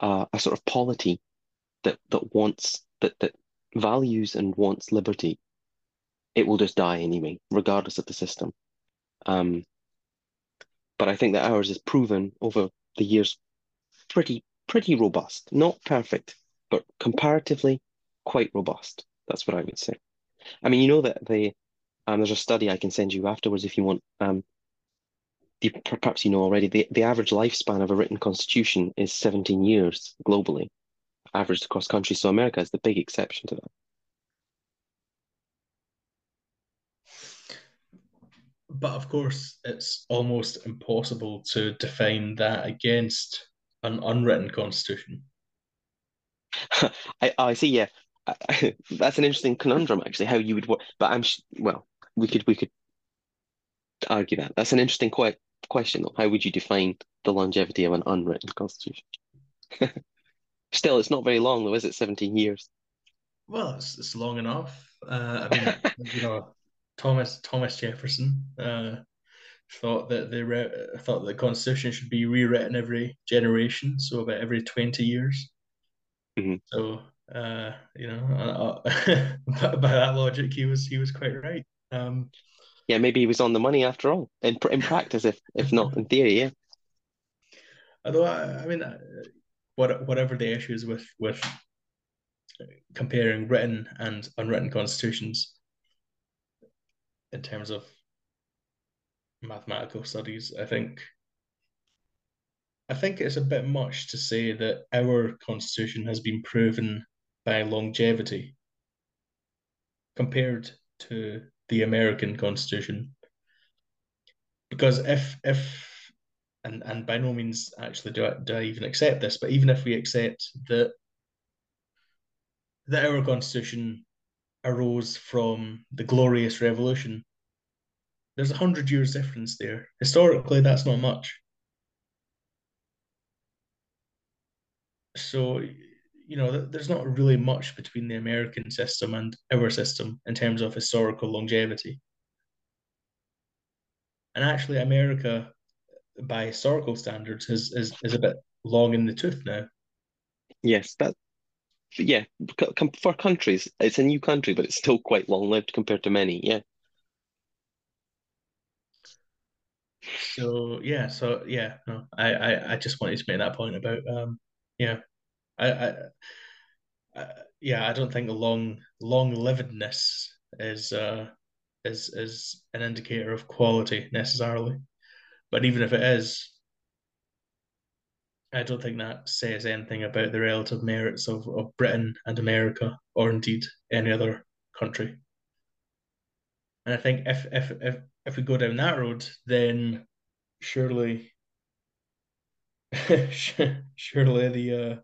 uh, a sort of polity that that wants that that values and wants liberty, it will just die anyway, regardless of the system. Um, but I think that ours is proven over the years pretty pretty robust. Not perfect, but comparatively quite robust. That's what I would say. I mean, you know that the um, there's a study I can send you afterwards if you want. Um, the, perhaps you know already, the, the average lifespan of a written constitution is 17 years globally, averaged across countries. So America is the big exception to that. But of course, it's almost impossible to define that against an unwritten constitution. [LAUGHS] I, I see. Yeah, [LAUGHS] that's an interesting conundrum, actually. How you would work, but I'm well. We could we could argue that. That's an interesting que question. Though. How would you define the longevity of an unwritten constitution? [LAUGHS] Still, it's not very long, though, is it? Seventeen years. Well, it's, it's long enough. Uh, I mean, [LAUGHS] you know, Thomas Thomas Jefferson uh, thought that the re- thought that the Constitution should be rewritten every generation, so about every twenty years. Mm-hmm. So uh, you know, uh, uh [LAUGHS] by that logic, he was he was quite right. Um, yeah, maybe he was on the money after all. In in practice, if if not in theory, yeah. Although I, I mean, uh, what whatever the issues with with comparing written and unwritten constitutions in terms of mathematical studies, I think I think it's a bit much to say that our constitution has been proven by longevity compared to the American Constitution. Because if if and and by no means actually do I, do I even accept this, but even if we accept that that our Constitution arose from the Glorious Revolution, there's a hundred years difference there. Historically, that's not much. So you know, there's not really much between the American system and our system in terms of historical longevity. And actually, America, by historical standards, is is, is a bit long in the tooth now. Yes, that yeah, for countries, it's a new country, but it's still quite long lived compared to many. Yeah. So yeah, so yeah, no, I, I I just wanted to make that point about um yeah I, I, I yeah, I don't think long long livedness is uh is is an indicator of quality necessarily. But even if it is, I don't think that says anything about the relative merits of, of Britain and America, or indeed any other country. And I think if if if if we go down that road, then surely [LAUGHS] surely the uh,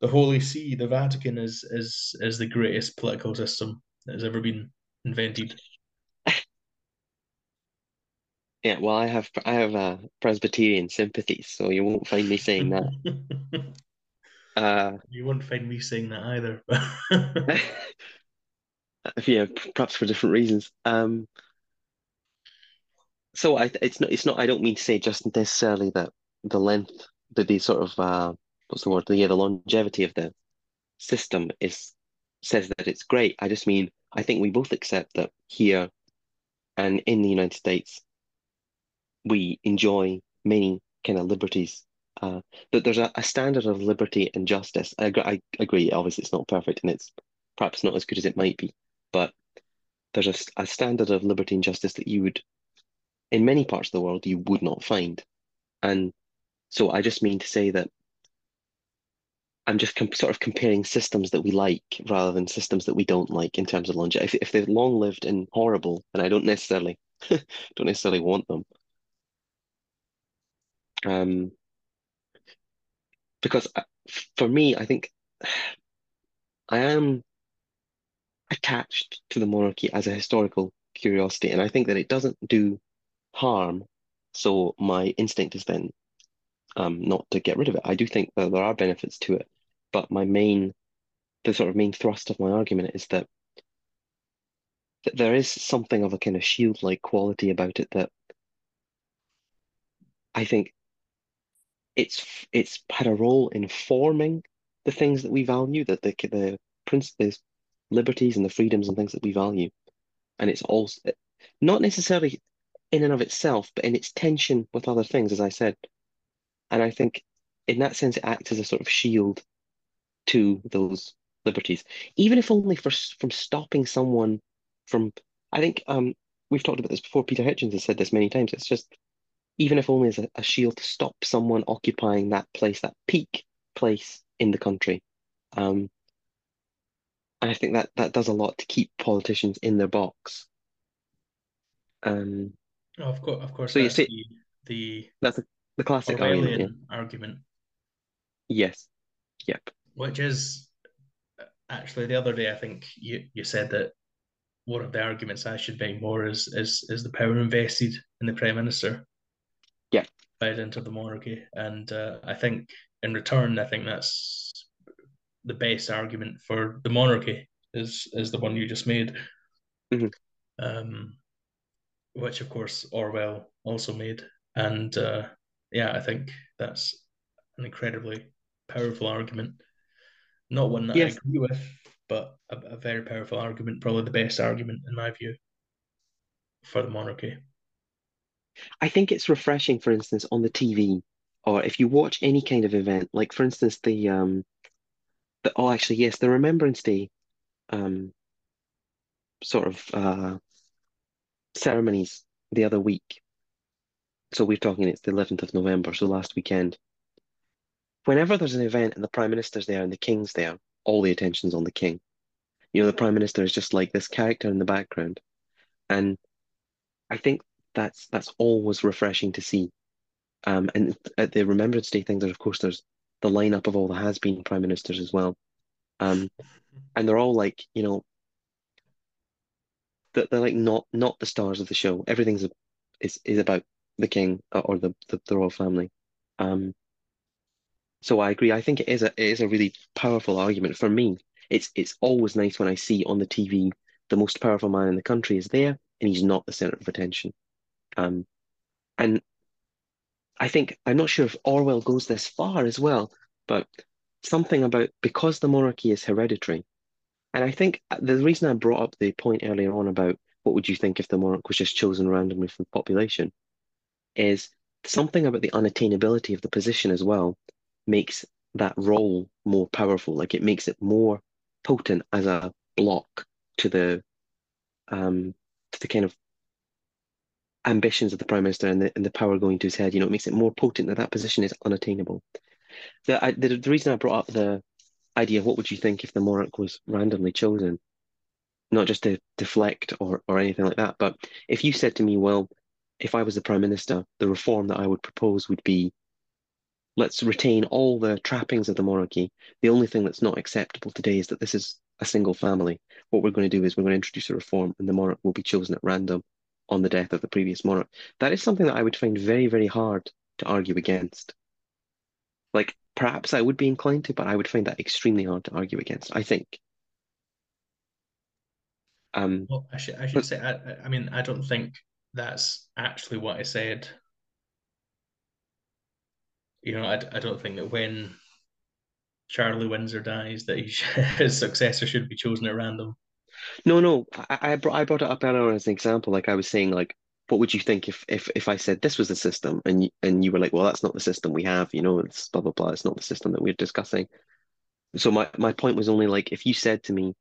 the Holy See, the Vatican, is is is the greatest political system that has ever been invented. [LAUGHS] Yeah, well, I have I have uh, Presbyterian sympathies, so you won't find me saying that. [LAUGHS] uh, you won't find me saying that either. [LAUGHS] yeah, perhaps for different reasons. Um, so I, it's not, it's not. I don't mean to say just necessarily that the length, that the sort of uh, what's the word? Yeah, the longevity of the system is says that it's great. I just mean I think we both accept that here and in the United States we enjoy many kind of liberties. Uh, that there's a, a standard of liberty and justice. I, I agree. Obviously, it's not perfect and it's perhaps not as good as it might be, but there's a, a standard of liberty and justice that you would, in many parts of the world, you would not find. And so I just mean to say that I'm just sort of comparing systems that we like rather than systems that we don't like in terms of longevity. If, if they're long lived and horrible, then I don't necessarily [LAUGHS] don't necessarily want them. Um, because uh, for me, I think [SIGHS] I am attached to the monarchy as a historical curiosity, and I think that it doesn't do harm. So my instinct is then um, not to get rid of it. I do think that there are benefits to it. But my main, the sort of main thrust of my argument is that, that there is something of a kind of shield-like quality about it that I think it's it's had a role in forming the things that we value, that the the principles, liberties, and the freedoms and things that we value, and it's also not necessarily in and of itself, but in its tension with other things, as I said. And I think in that sense, it acts as a sort of shield to those liberties, even if only for from stopping someone from. I think um, we've talked about this before. Peter Hitchens has said this many times. It's just even if only as a, a shield to stop someone occupying that place, that peak place in the country. Um, and I think that that does a lot to keep politicians in their box. Um, Oh, of course, of course, so you see, the the that's a, the classic argument, yeah. Argument, Yes. Yep. Which is actually the other day I think you you said that one of the arguments I should make more is is is the power invested in the prime minister Yeah. by dint of the monarchy, and uh, I think in return I think that's the best argument for the monarchy is is the one you just made, Mhm. um, which of course Orwell also made, and uh, yeah, I think that's an incredibly powerful argument. Not one that I Yes. agree with, but a, a very powerful argument, probably the best argument in my view for the monarchy. I think it's refreshing, for instance, on the TV, or if you watch any kind of event, like for instance, the um the oh actually yes, the Remembrance Day um sort of uh ceremonies the other week. So we're talking it's the 11th of November, so last weekend. Whenever there's an event and the Prime Minister's there and the King's there, all the attention's on the King. You know, the Prime Minister is just like this character in the background. And I think that's that's always refreshing to see. Um, and at the Remembrance Day thing, there's of course there's the lineup of all the has-been prime ministers as well. Um, and they're all like, you know, they're, they're like not not the stars of the show. Everything's is is about the king or the, the the royal family. Um, so I agree. I think it is a it is a really powerful argument for me. It's it's always nice when I see on the TV the most powerful man in the country is there and he's not the center of attention. Um, and I think I'm not sure if Orwell goes this far as well, but something about because the monarchy is hereditary, and I think the reason I brought up the point earlier on about what would you think if the monarch was just chosen randomly from the population is something about the unattainability of the position as well makes that role more powerful. Like it makes it more potent as a block to the um to the kind of ambitions of the prime minister and the and the power going to his head. You know, it makes it more potent that that position is unattainable. The I, the, the reason I brought up the idea what would you think if the monarch was randomly chosen, not just to deflect or or anything like that, but if you said to me, well, if I was the prime minister, the reform that I would propose would be let's retain all the trappings of the monarchy. The only thing that's not acceptable today is that this is a single family. What we're going to do is we're going to introduce a reform and the monarch will be chosen at random on the death of the previous monarch. That is something that I would find very, very hard to argue against. Like, perhaps I would be inclined to, but I would find that extremely hard to argue against, I think. Um, Well, I should I should but say I I- I mean I don't think that's actually what I said. You know, I, I don't think that when Charlie Windsor dies that he [LAUGHS] his successor should be chosen at random. no, no, I, I brought I brought it up earlier as an example. Like I was saying, like, what would you think if if if I said this was the system and you, and you were like, well, that's not the system we have, you know, it's blah blah blah. It's not the system that we're discussing. So my my point was only like if you said to me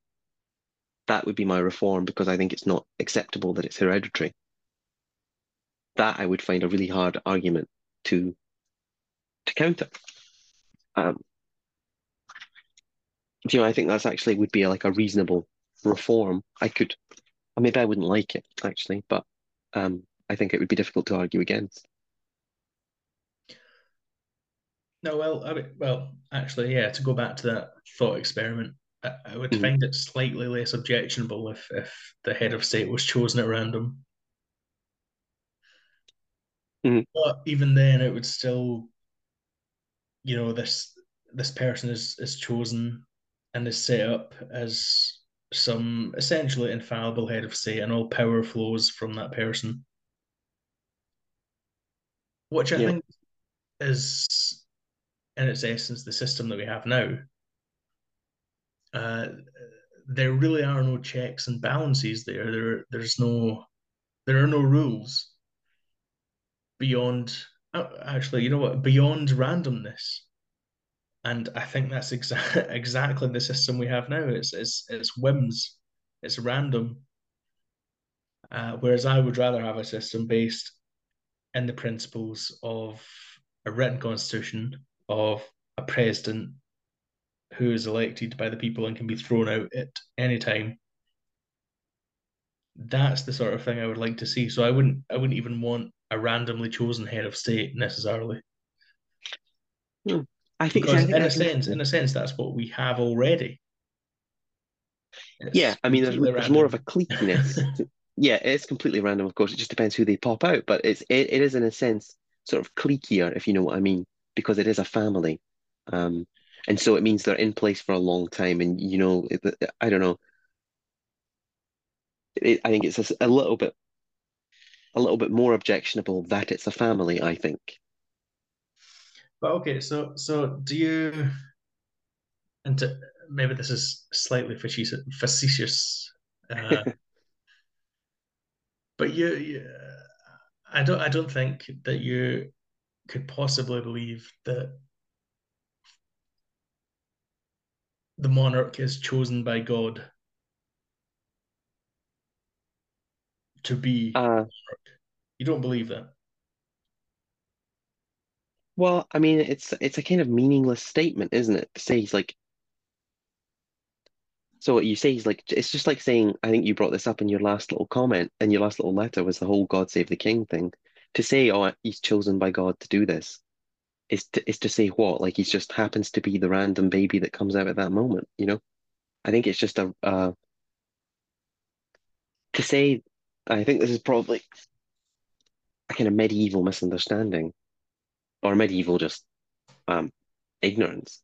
that would be my reform because I think it's not acceptable that it's hereditary, that I would find a really hard argument to to counter. Um, you know, I think that's actually would be like a reasonable reform. I could, or maybe I wouldn't like it actually, but um, I think it would be difficult to argue against. No, well, I mean, well, actually, yeah. To go back to that thought experiment, I, I would Mhm, find it slightly less objectionable if if the head of state was chosen at random. mhm. But even then, it would still, you know, this this person is is chosen and is set up as some essentially infallible head of state, and all power flows from that person, which I Yeah, think is in its essence the system that we have now. Uh, there really are no checks and balances there. There, there's no, there are no rules beyond. Uh, Actually, you know what? Beyond randomness, and I think that's exactly [LAUGHS] exactly the system we have now. It's it's it's whims, it's random. Uh, whereas I would rather have a system based in the principles of a written constitution of a president who is elected by the people and can be thrown out at any time. That's the sort of thing I would like to see. So I wouldn't I wouldn't even want a randomly chosen head of state necessarily. Hmm. I think, because I think in a sense, in a sense, that's what we have already. It's yeah, I mean, there's, there's more of a cliqueness. [LAUGHS] yeah, it's completely random. Of course, it just depends who they pop out, but it's it, it is in a sense sort of cliquier, if you know what I mean, because it is a family, um, and so it means they're in place for a long time. And you know, it, I don't know. It, I think it's a, a little bit, a little bit more objectionable that it's a family. I think. But okay, so so do you, and to, maybe this is slightly facetious, facetious uh, [LAUGHS] but you, you, I don't, I don't think that you could possibly believe that the monarch is chosen by God to be uh. You don't believe that? Well, I mean, it's it's a kind of meaningless statement, isn't it? To say he's like, so what you say he's like, it's just like saying, I think you brought this up in your last little comment, in your last little letter was the whole God save the king thing. To say, oh, he's chosen by God to do this, is to is to say what? Like he's just happens to be the random baby that comes out at that moment, you know? I think it's just a uh, to say. I think this is probably a kind of medieval misunderstanding or medieval just um, ignorance.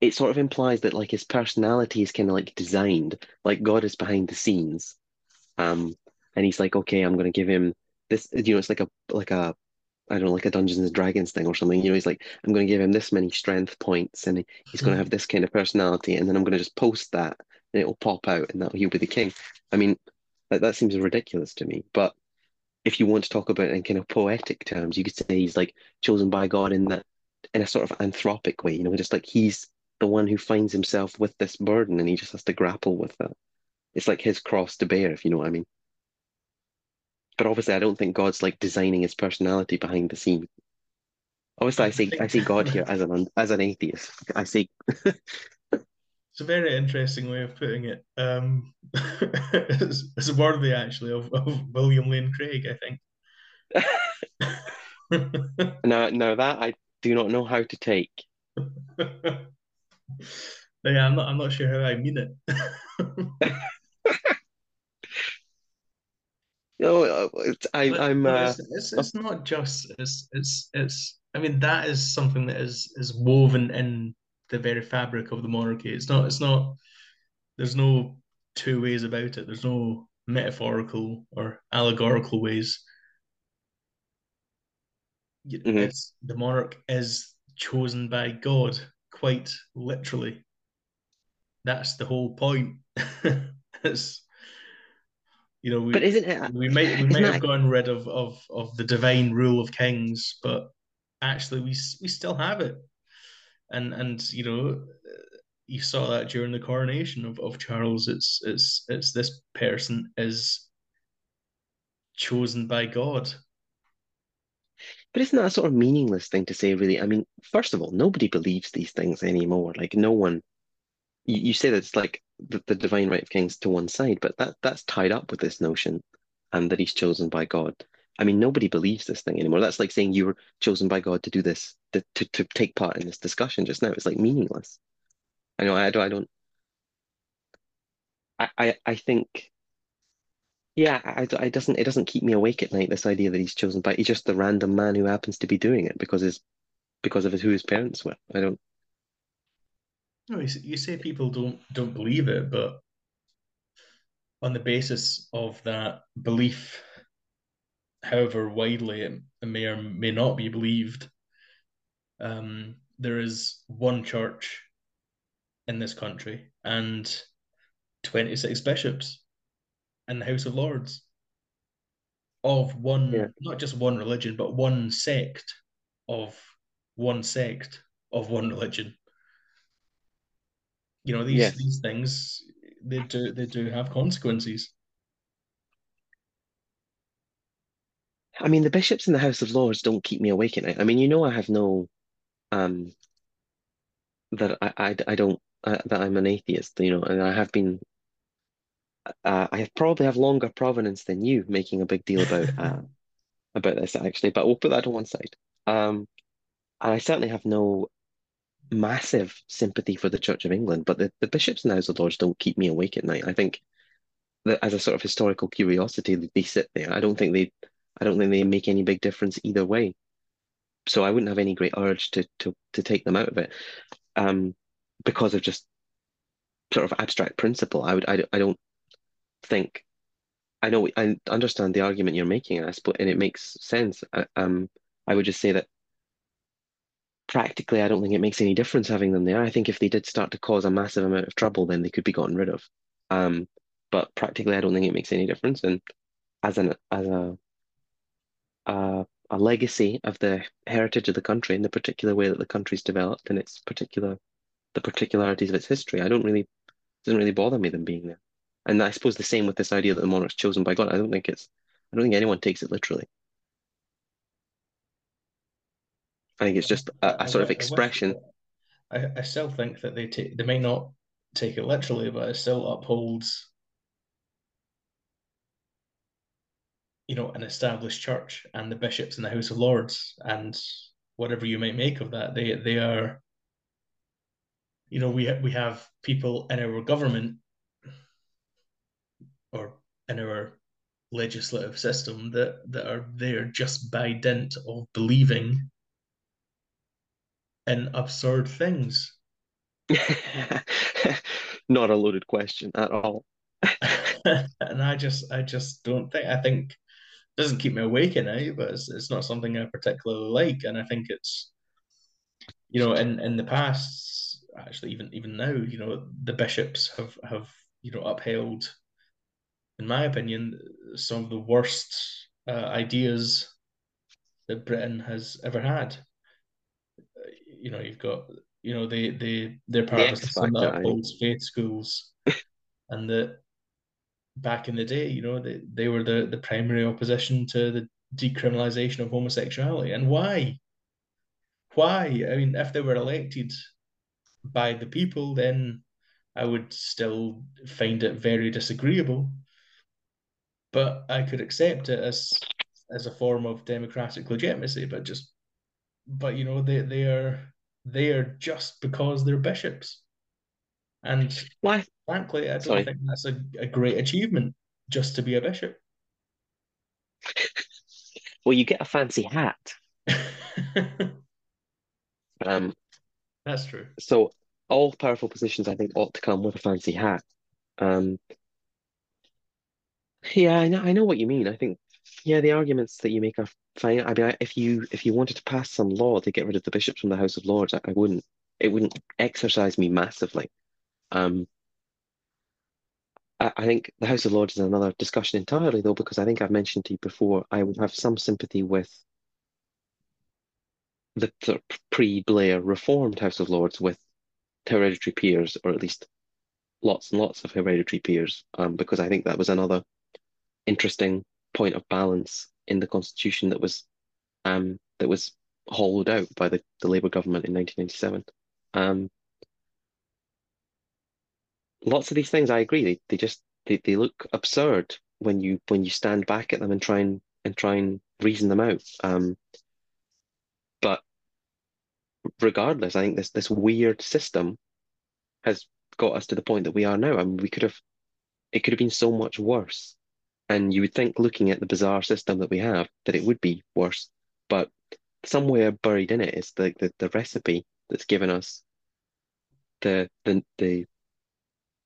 It sort of implies that like his personality is kind of like designed, like God is behind the scenes, um, and he's like, okay, I'm going to give him this. You know, it's like a like a I don't know, like a Dungeons and Dragons thing or something. You know, he's like, I'm going to give him this many strength points, and he's going to have this kind of personality, and then I'm going to just post that, and it will pop out, and that he'll be the king. I mean, that that seems ridiculous to me, but if you want to talk about it in kind of poetic terms, you could say he's like chosen by God in that in a sort of anthropic way, you know, just like he's the one who finds himself with this burden and he just has to grapple with that. It's like his cross to bear, if you know what I mean. But obviously I don't think God's like designing his personality behind the scene. Obviously I see I see God here as an as an atheist. I see [LAUGHS] It's a very interesting way of putting it. Um, [LAUGHS] it's, it's worthy, actually, of, of William Lane Craig, I think. [LAUGHS] no, no, that I do not know how to take. [LAUGHS] yeah, I'm not. I'm not sure how I mean it. no, uh, it's, I, but, I'm. Uh, it's, it's, it's not just. It's. It's. It's. I mean, that is something that is is woven in the very fabric of the monarchy. It's not. It's not. There's no two ways about it. There's no metaphorical or allegorical ways. Mm-hmm. It's the monarch is chosen by God, quite literally. That's the whole point. [LAUGHS] it's you know, we, but isn't it? We might we might have gotten rid of, of of the divine rule of kings, but actually we we still have it and and you know uh, you saw that during the coronation of, of Charles. It's it's it's this person is chosen by God. But isn't that a sort of meaningless thing to say, really? I mean, first of all, nobody believes these things anymore. Like no one you, you say that it's like the, the divine right of kings to one side, but that that's tied up with this notion and that he's chosen by God. I mean, nobody believes this thing anymore. That's like saying you were chosen by God to do this, to, to, to take part in this discussion just now. It's like meaningless. I know, I don't, I don't, I, I, I think, yeah, I, I doesn't, it doesn't keep me awake at night, this idea that he's chosen by, he's just the random man who happens to be doing it because his, because of his, who his parents were. I don't. No, you say people don't, don't believe it, but on the basis of that belief however widely it may or may not be believed, um, there is one church in this country and 26 bishops in the House of Lords of one, yeah. not just one religion, but one sect of one sect of one religion. You know, these yes. these things they do they do have consequences. I mean, the bishops in the House of Lords don't keep me awake at night. I mean, you know, I have no um that I I, I don't uh, that I'm an atheist, you know, and I have been. Uh, I probably have longer provenance than you, making a big deal about uh, [LAUGHS] about this actually, but we'll put that to one side. Um, and I certainly have no massive sympathy for the Church of England, but the, the bishops in the House of Lords don't keep me awake at night. I think that as a sort of historical curiosity, they sit there. I don't think they, I don't think they make any big difference either way. So I wouldn't have any great urge to to to take them out of it, um, because of just sort of abstract principle. I would, I, I don't think. I know I understand the argument you're making, I suppose, and it makes sense. I, um, I would just say that practically, I don't think it makes any difference having them there. I think if they did start to cause a massive amount of trouble, then they could be gotten rid of. Um, but practically, I don't think it makes any difference. And as an as a a, a legacy of the heritage of the country in the particular way that the country's developed and its particular the particularities of its history, I don't really doesn't really bother me them being there. And I suppose the same with this idea that the monarch's chosen by God. I don't think it's I don't think anyone takes it literally. I think it's just a sort of expression. I, I still think that they take they may not take it literally, but it still upholds you know an established church and the bishops in the House of Lords and whatever you might make of that. They they are you know we we have people in our government or in our legislative system that that are there just by dint of believing in absurd things. [LAUGHS] Not a loaded question at all. [LAUGHS] and I just I just don't think I think doesn't keep me awake at night, but it's, it's not something I particularly like. And I think it's you know, in in the past, actually even even now, you know, the bishops have have, you know, upheld, in my opinion, some of the worst uh, ideas that Britain has ever had. You know, you've got you know they they they're The part of a X system that upholds faith schools, [LAUGHS] and that back in the day, you know, they, they were the, the primary opposition to the decriminalization of homosexuality. And why? Why? I mean, if they were elected by the people, then I would still find it very disagreeable. But I could accept it as as a form of democratic legitimacy. But just but you know, they they are they are just because they're bishops. And Why? Frankly, I don't Sorry. think that's a, a great achievement just to be a bishop. [LAUGHS] Well, you get a fancy hat. [LAUGHS] Um, That's true. so all powerful positions, I think, ought to come with a fancy hat. Um, yeah, I know, I know what you mean. I think, yeah, the arguments that you make are fine. I mean, I, if you if you wanted to pass some law to get rid of the bishops from the House of Lords, I, I wouldn't. It wouldn't exercise me massively. Um, I, think the House of Lords is another discussion entirely, though, because I think I've mentioned to you before, I would have some sympathy with the, the pre-Blair reformed House of Lords with hereditary peers, or at least lots and lots of hereditary peers, um, because I think that was another interesting point of balance in the constitution that was um, that was hollowed out by the, the Labour government in 1997. Um, lots of these things, I agree. They they just they, they look absurd when you when you stand back at them and try and and try and reason them out. Um, but regardless, I think this this weird system has got us to the point that we are now. I mean, we could have it could have been so much worse. And you would think, looking at the bizarre system that we have, that it would be worse. But somewhere buried in it is the the, the recipe that's given us the the the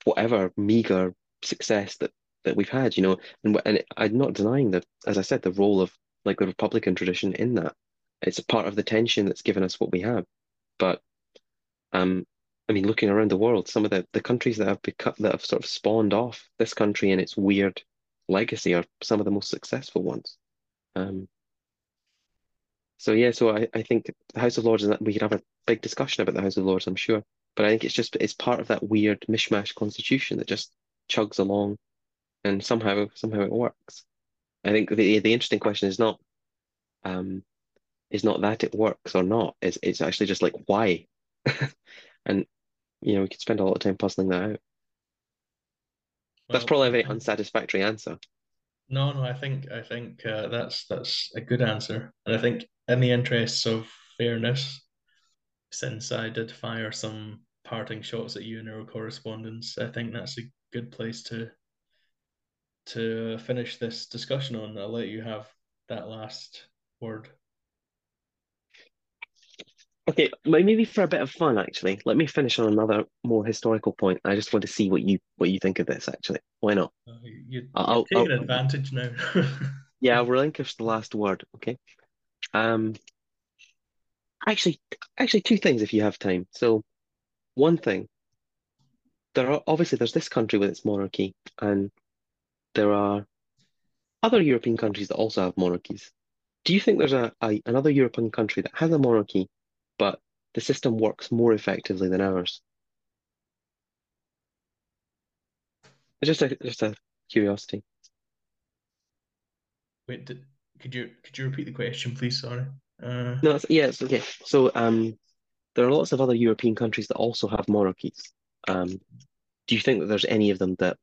whatever meager success that that we've had, you know. And and I'm not denying that, as I said, the role of like the Republican tradition in that. It's a part of the tension that's given us what we have. But um, I mean, looking around the world, some of the, the countries that have become that have sort of spawned off this country and its weird legacy are some of the most successful ones. Um, so yeah, so I, I think the House of Lords and we could have a big discussion about the House of Lords, I'm sure. But I think it's just it's part of that weird mishmash constitution that just chugs along and somehow somehow it works. I think the the interesting question is not um, is not that it works or not. It's it's actually just like why, [LAUGHS] and you know we could spend a lot of time puzzling that out. That's probably a very unsatisfactory answer. no, no. I think I think uh, that's that's a good answer, and I think in the interests of fairness, since I did fire some parting shots at you in our correspondence, I think that's a good place to to finish this discussion on. I'll let you have that last word. Okay, maybe for a bit of fun, actually, let me finish on another more historical point. I just want to see what you what you think of this. Actually, why not? Uh, you, you're I'll, taking I'll, advantage now. [LAUGHS] yeah, I'll relinquish the last word. Okay. Um, actually, actually, two things if you have time. So, one thing, there are obviously there's this country with its monarchy, and there are other European countries that also have monarchies. Do you think there's a, a another European country that has a monarchy, but the system works more effectively than ours? It's just a just a curiosity. Wait, did, could you could you repeat the question, please? Sorry. Uh, No, it's, yeah, it's okay. So, um, there are lots of other European countries that also have monarchies. Um, do you think that there's any of them that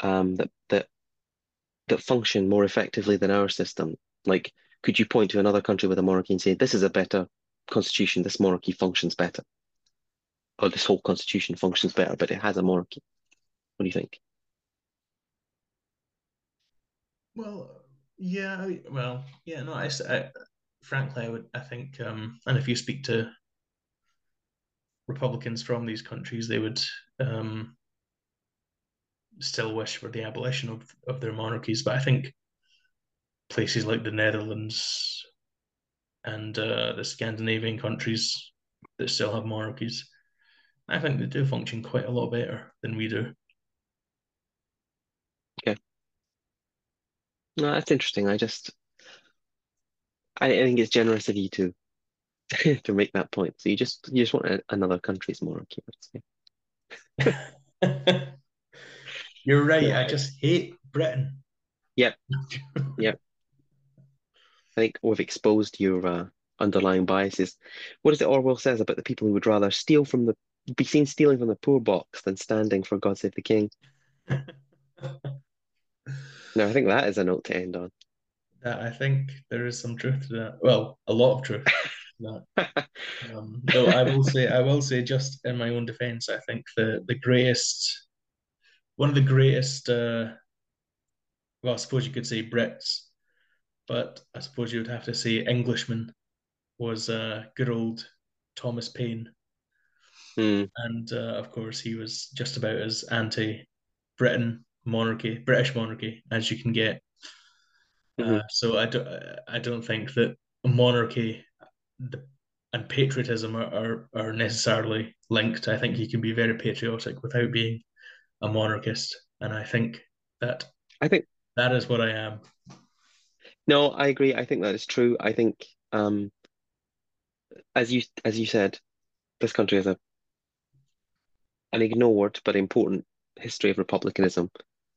um that that that function more effectively than our system? Like, could you point to another country with a monarchy and say, this is a better constitution, this monarchy functions better, or this whole constitution functions better, but it has a monarchy? What do you think? well, yeah, well, yeah. No, I, I- frankly, I would. I think, um, and if you speak to Republicans from these countries, they would um, still wish for the abolition of of their monarchies. But I think places like the Netherlands and uh, the Scandinavian countries that still have monarchies, I think they do function quite a lot better than we do. Okay. No, that's interesting. I just I, I think it's generous of you to [LAUGHS] to make that point. So you just you just want a, another country's monarchy. [LAUGHS] You're right. No, I just hate Britain. yep, yep. I think we've exposed your uh, underlying biases. What is it Orwell says about the people who would rather steal from the be seen stealing from the poor box than standing for God Save the King? [LAUGHS] No, I think that is a note to end on. That I think there is some truth to that. Well, a lot of truth that. [LAUGHS] Um, though I will say, I will say, just in my own defense, I think the the greatest, one of the greatest, uh, well, I suppose you could say Brits, but I suppose you would have to say Englishman was uh, good old Thomas Paine, Hmm. and uh, of course he was just about as anti-Britain monarchy, British monarchy as you can get. Uh, hmm so I don't, I don't think that monarchy the, and patriotism are, are, are necessarily linked. I think you can be very patriotic without being a monarchist, and I think that I think that is what I am. no, I agree. I think that is true. I think um as you as you said, this country has a an ignored but important history of republicanism,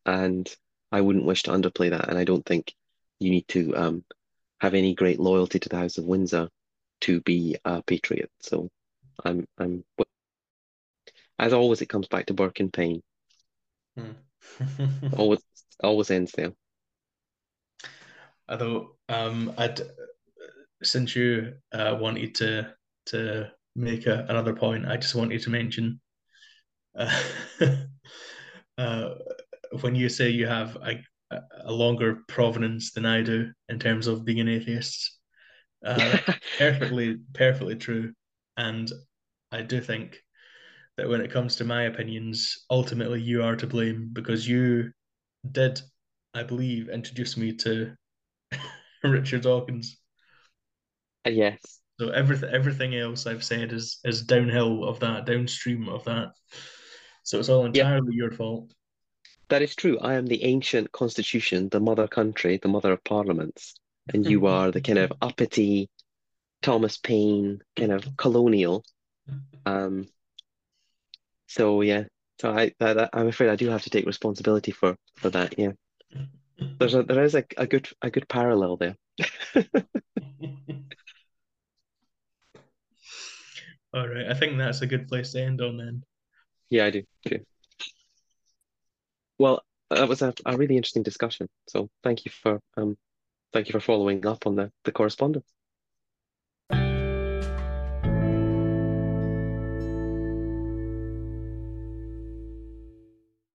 and I wouldn't wish to underplay that. And I don't think you need to um, have any great loyalty to the House of Windsor to be a patriot. So I'm I'm as always, it comes back to Burke and Paine. Hmm. [LAUGHS] Always always ends there. Although, um, I'd since you uh, wanted to to make a, another point, I just wanted to mention uh, [LAUGHS] uh, when you say you have a, a longer provenance than I do in terms of being an atheist, uh, perfectly perfectly true, and I do think that when it comes to my opinions, ultimately you are to blame because you did, I believe, introduce me to [LAUGHS] Richard Dawkins. Yes. So everything everything else I've said is is downhill of that, downstream of that. So it's all entirely your fault. that is true. I am the ancient constitution, the mother country, the mother of parliaments, and you are the kind of uppity Thomas Paine, kind of colonial. Um, so yeah, so I that, that- I'm afraid I do have to take responsibility for for that. Yeah, there's a there is a, a good a good parallel there. [LAUGHS] All right, I think that's a good place to end on then. Yeah, I do. Okay. Well, that was a, a really interesting discussion. So thank you for um thank you for following up on the, the correspondence.